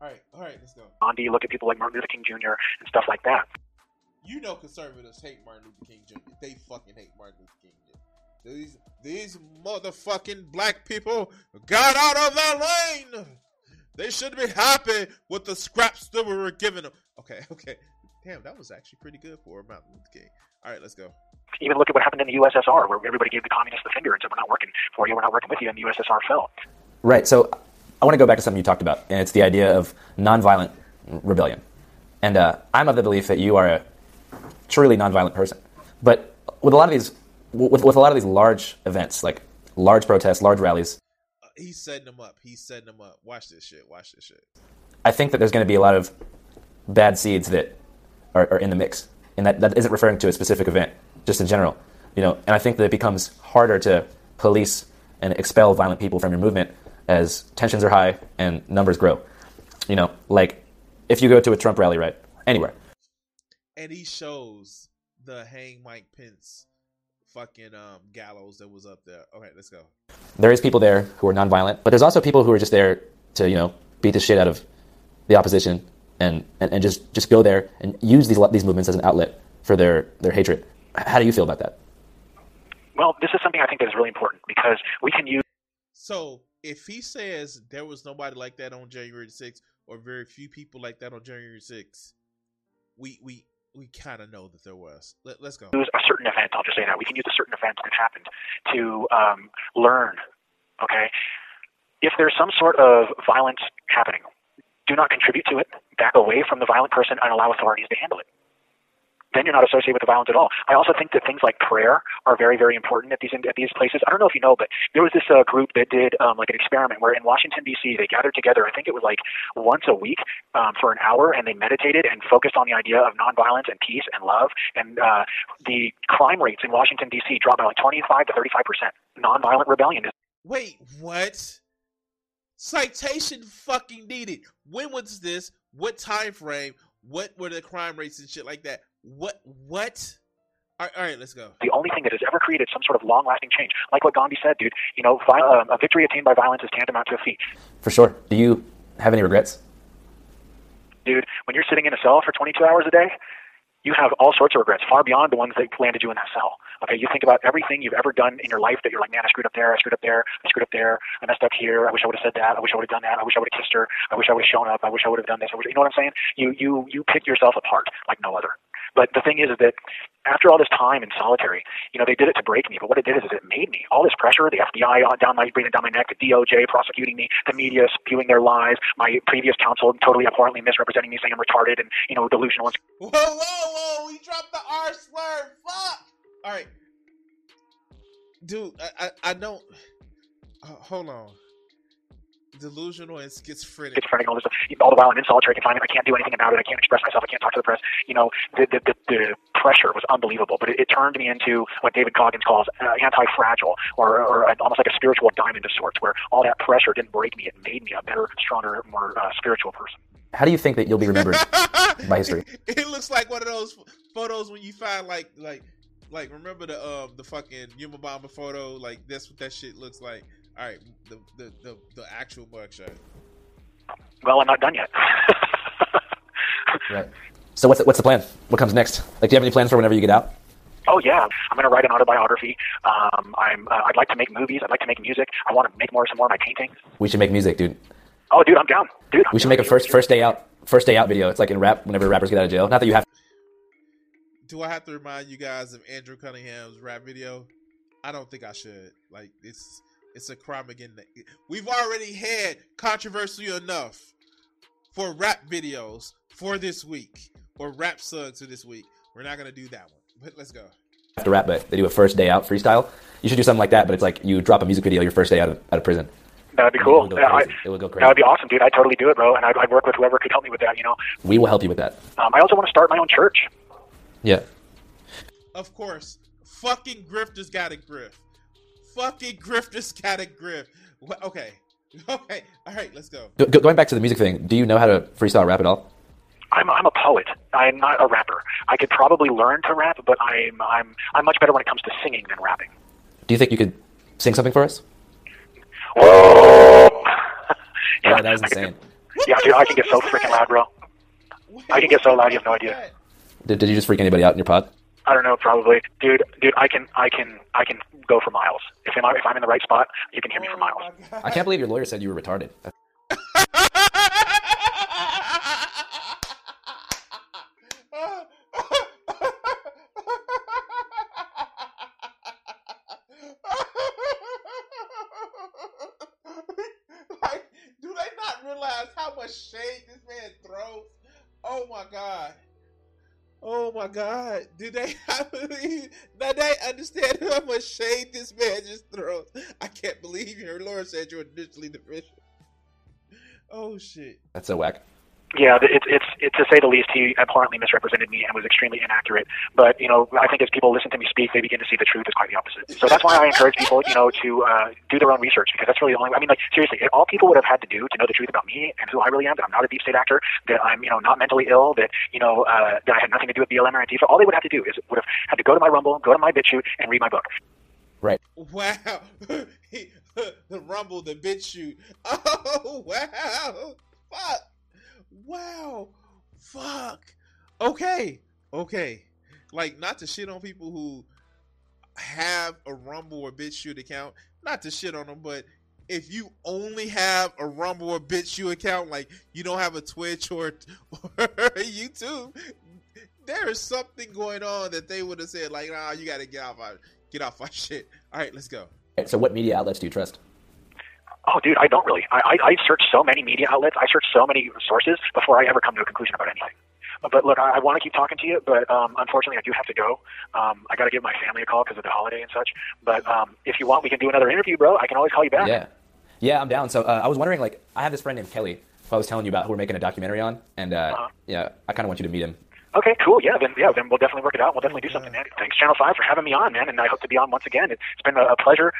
all right, all right. Let's go. Gandhi. Look at people like Martin Luther King Jr. and stuff like that. You know, conservatives hate Martin Luther King Jr. They fucking hate Martin Luther King Jr. These these motherfucking black people got out of their lane. They should be happy with the scraps that we were giving them. Okay, okay. Damn, that was actually pretty good for Martin Luther King. All right, let's go. Even look at what happened in the USSR, where everybody gave the communists the finger and said, "We're not working for you. We're not working with you," and the USSR fell. Right. So I want to go back to something you talked about, and it's the idea of nonviolent rebellion. And uh, I'm of the belief that you are a truly nonviolent person. But with a lot of these, with, with a lot of these large events, like large protests, large rallies, Uh, he's setting them up. He's setting them up. Watch this shit. Watch this shit. I think that there's going to be a lot of bad seeds that are, are in the mix, and that, that isn't referring to a specific event, just in general. You know, and I think that it becomes harder to police and expel violent people from your movement as tensions are high and numbers grow. You know, like if you go to a Trump rally, right, anywhere, And he shows the hang Mike Pence fucking um, gallows that was up there. Okay, let's go. there is people there who are nonviolent, but there's also people who are just there to, you know, beat the shit out of the opposition and, and, and just, just go there and use these, these movements as an outlet for their, their hatred. How do you feel about that? Well, this is something I think that is really important because we can use. So if he says there was nobody like that on January 6th, or very few people like that on January 6th, we we we kind of know that there was. Let, let's go. use a certain event. I'll just say that we can use a certain event that happened to um, learn. Okay, if there's some sort of violence happening, do not contribute to it. Back away from the violent person and allow authorities to handle it. Then you're not associated with the violence at all. I also think that things like prayer are very, very important at these at these places. I don't know if you know, but there was this uh, group that did um, like an experiment where in Washington D.C. they gathered together. I think it was like once a week um, for an hour, and they meditated and focused on the idea of nonviolence and peace and love. And uh, the crime rates in Washington D.C. dropped by like 25 to 35 percent. Nonviolent rebellion is Wait, what? Citation fucking needed. When was this? What time frame? What were the crime rates and shit like that? What? What? All right, all right let's go. the only thing that has ever created some sort of long-lasting change. Like what Gandhi said, dude. You know, vi- um, a victory attained by violence is tantamount to a defeat. For sure. Do you have any regrets? Dude, when you're sitting in a cell for 22 hours a day, you have all sorts of regrets, far beyond the ones that landed you in that cell. Okay, you think about everything you've ever done in your life that you're like, man, I screwed up there, I screwed up there, I screwed up there, I messed up here, I wish I would have said that, I wish I would have done that, I wish I would have kissed her, I wish I would have shown up, I wish I would have done this, I wish, you know what I'm saying? You you you pick yourself apart like no other. But the thing is, that after all this time in solitary, you know, they did it to break me. But what it did is, is it made me. All this pressure, the FBI down my breathing down my neck, the DOJ prosecuting me, the media spewing their lies, my previous counsel totally abhorrently misrepresenting me, saying I'm retarded and you know delusional. And Whoa, whoa, whoa! We dropped the R slur. Fuck. All right, dude. I I, I don't. Uh, hold on. Delusional and schizophrenic. schizophrenic, all this stuff. All the while I'm in solitary confinement. I can't do anything about it. I can't express myself. I can't talk to the press. You know, the the, the, the pressure was unbelievable. But it, it turned me into what David Goggins calls uh, anti-fragile, or, or almost like a spiritual diamond of sorts, where all that pressure didn't break me. It made me a better, stronger, more uh, spiritual person. How do you think that you'll be remembered by history? It looks like one of those photos when you find like like like remember the um the fucking Unabomber photo. Like that's what that shit looks like. All right, the the the, the actual mugshot. Well, I'm not done yet. Right. So what's the, what's the plan? What comes next? Like, do you have any plans for whenever you get out? Oh yeah, I'm going to write an autobiography. Um, I'm. Uh, I'd like to make movies. I'd like to make music. I want to make more some more of my paintings. We should make music, dude. Oh, dude, I'm down. Dude, I'm We should down. make a first first day out first day out video. It's like in rap whenever rappers get out of jail. Not that you have. Do I have to remind you guys of Andrew Cunningham's rap video? I don't think I should. Like it's It's a crime again. We've already had controversy enough for rap videos for this week or rap songs for this week. We're not gonna do that one, but let's go. After rap, but they do a first day out freestyle. You should do something like that, but it's like you drop a music video your first day out of, out of prison. That'd be cool. It would go Yeah, I. It would go crazy. that would be awesome, dude. I'd totally do it, bro. And I'd, I'd work with whoever could help me with that. You know. We will help you with that. Um, I also want to start my own church. Yeah. Of course, fucking grifters got a grift. Fucking grifters got a grift. Wha- Okay, okay, all right, let's go. Go, go- going back to the music thing, do you know how to freestyle rap at all? I'm I'm a poet. I'm not a rapper. I could probably learn to rap, but I'm I'm I'm much better when it comes to singing than rapping. Do you think you could sing something for us? Whoa! Yeah, that was insane. Yeah, dude, I can get so freaking loud, bro. I can get so loud, you have no idea. Did, did you just freak anybody out in your pod? I don't know, probably, dude. Dude, I can I can I can go for miles. If I'm if I'm in the right spot, you can hear me for miles. Oh I can't believe your lawyer said you were retarded. like, do they not realize how much shade this man throws? Oh my god. My god. Do they have now they understand how much shade this man just throws? I can't believe your lawyer said you're initially deficient. Oh shit. That's so whack. Yeah, it's it's it, to say the least. He abhorrently misrepresented me and was extremely inaccurate. But you know, I think as people listen to me speak, they begin to see the truth is quite the opposite. So that's why I encourage people, you know, to uh, do their own research because that's really the only. I mean, like seriously, if all people would have had to do to know the truth about me and who I really am, that I'm not a deep state actor, that I'm you know not mentally ill, that you know uh, that I had nothing to do with BLM or Antifa. All they would have to do is would have had to go to my Rumble, go to my BitChute, and read my book. Right. Wow. The rumble, the bitch shoot. Oh wow. Fuck. Wow. Fuck. Okay. Okay. Like not to shit on people who have a rumble or bitch shoot account. Not to shit on them, but if you only have a rumble or bitch shoot account, like you don't have a Twitch or, or YouTube, there is something going on that they would have said like, "Nah, you got to get off our get off our shit." All right, let's go. So, what media outlets do you trust? Oh, dude, I don't really. I, I, I search so many media outlets. I search so many sources before I ever come to a conclusion about anything. But look, I, I want to keep talking to you, but um, unfortunately, I do have to go. Um, I got to give my family a call because of the holiday and such. But um, if you want, we can do another interview, bro. I can always call you back. Yeah. Yeah, I'm down. So, uh, I was wondering, like, I have this friend named Kelly who I was telling you about who we're making a documentary on, and uh, Uh-huh. yeah, I kind of want you to meet him. Okay, cool. Yeah, then yeah, then we'll definitely work it out. We'll definitely do something, man. Thanks, Channel Five, for having me on, man. And I hope to be on once again. It's been a, a pleasure,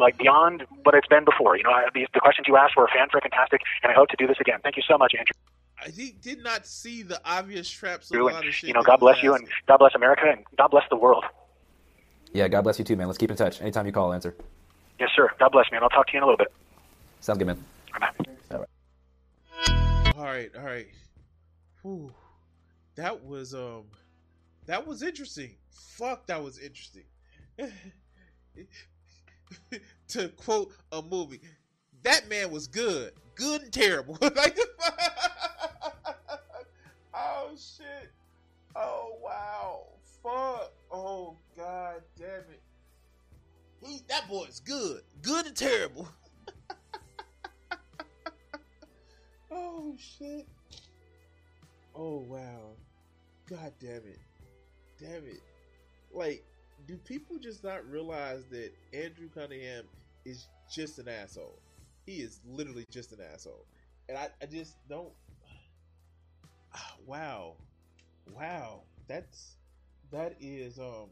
like beyond what it's been before. You know, I, the, the questions you asked were fan fantastic, and I hope to do this again. Thank you so much, Andrew. He did not see the obvious traps of a You lot and of shit. you know, God bless you, and God bless America, and God bless the world. Yeah, God bless you too, man. Let's keep in touch. Anytime you call, I'll answer. Yes, sir. God bless, man. I'll talk to you in a little bit. Sounds good, man. Bye. All right, all right. Whew. That was um, that was interesting. Fuck, that was interesting. to quote a movie, that man was good, good and terrible. like, oh shit. Oh wow. Fuck. Oh god damn it. He that boy's good, good and terrible. Oh shit. Oh wow. God damn it. Damn it. Like, do people just not realize that Andrew Cunningham is just an asshole? He is literally just an asshole. And I, I just don't wow. Wow. That's that is um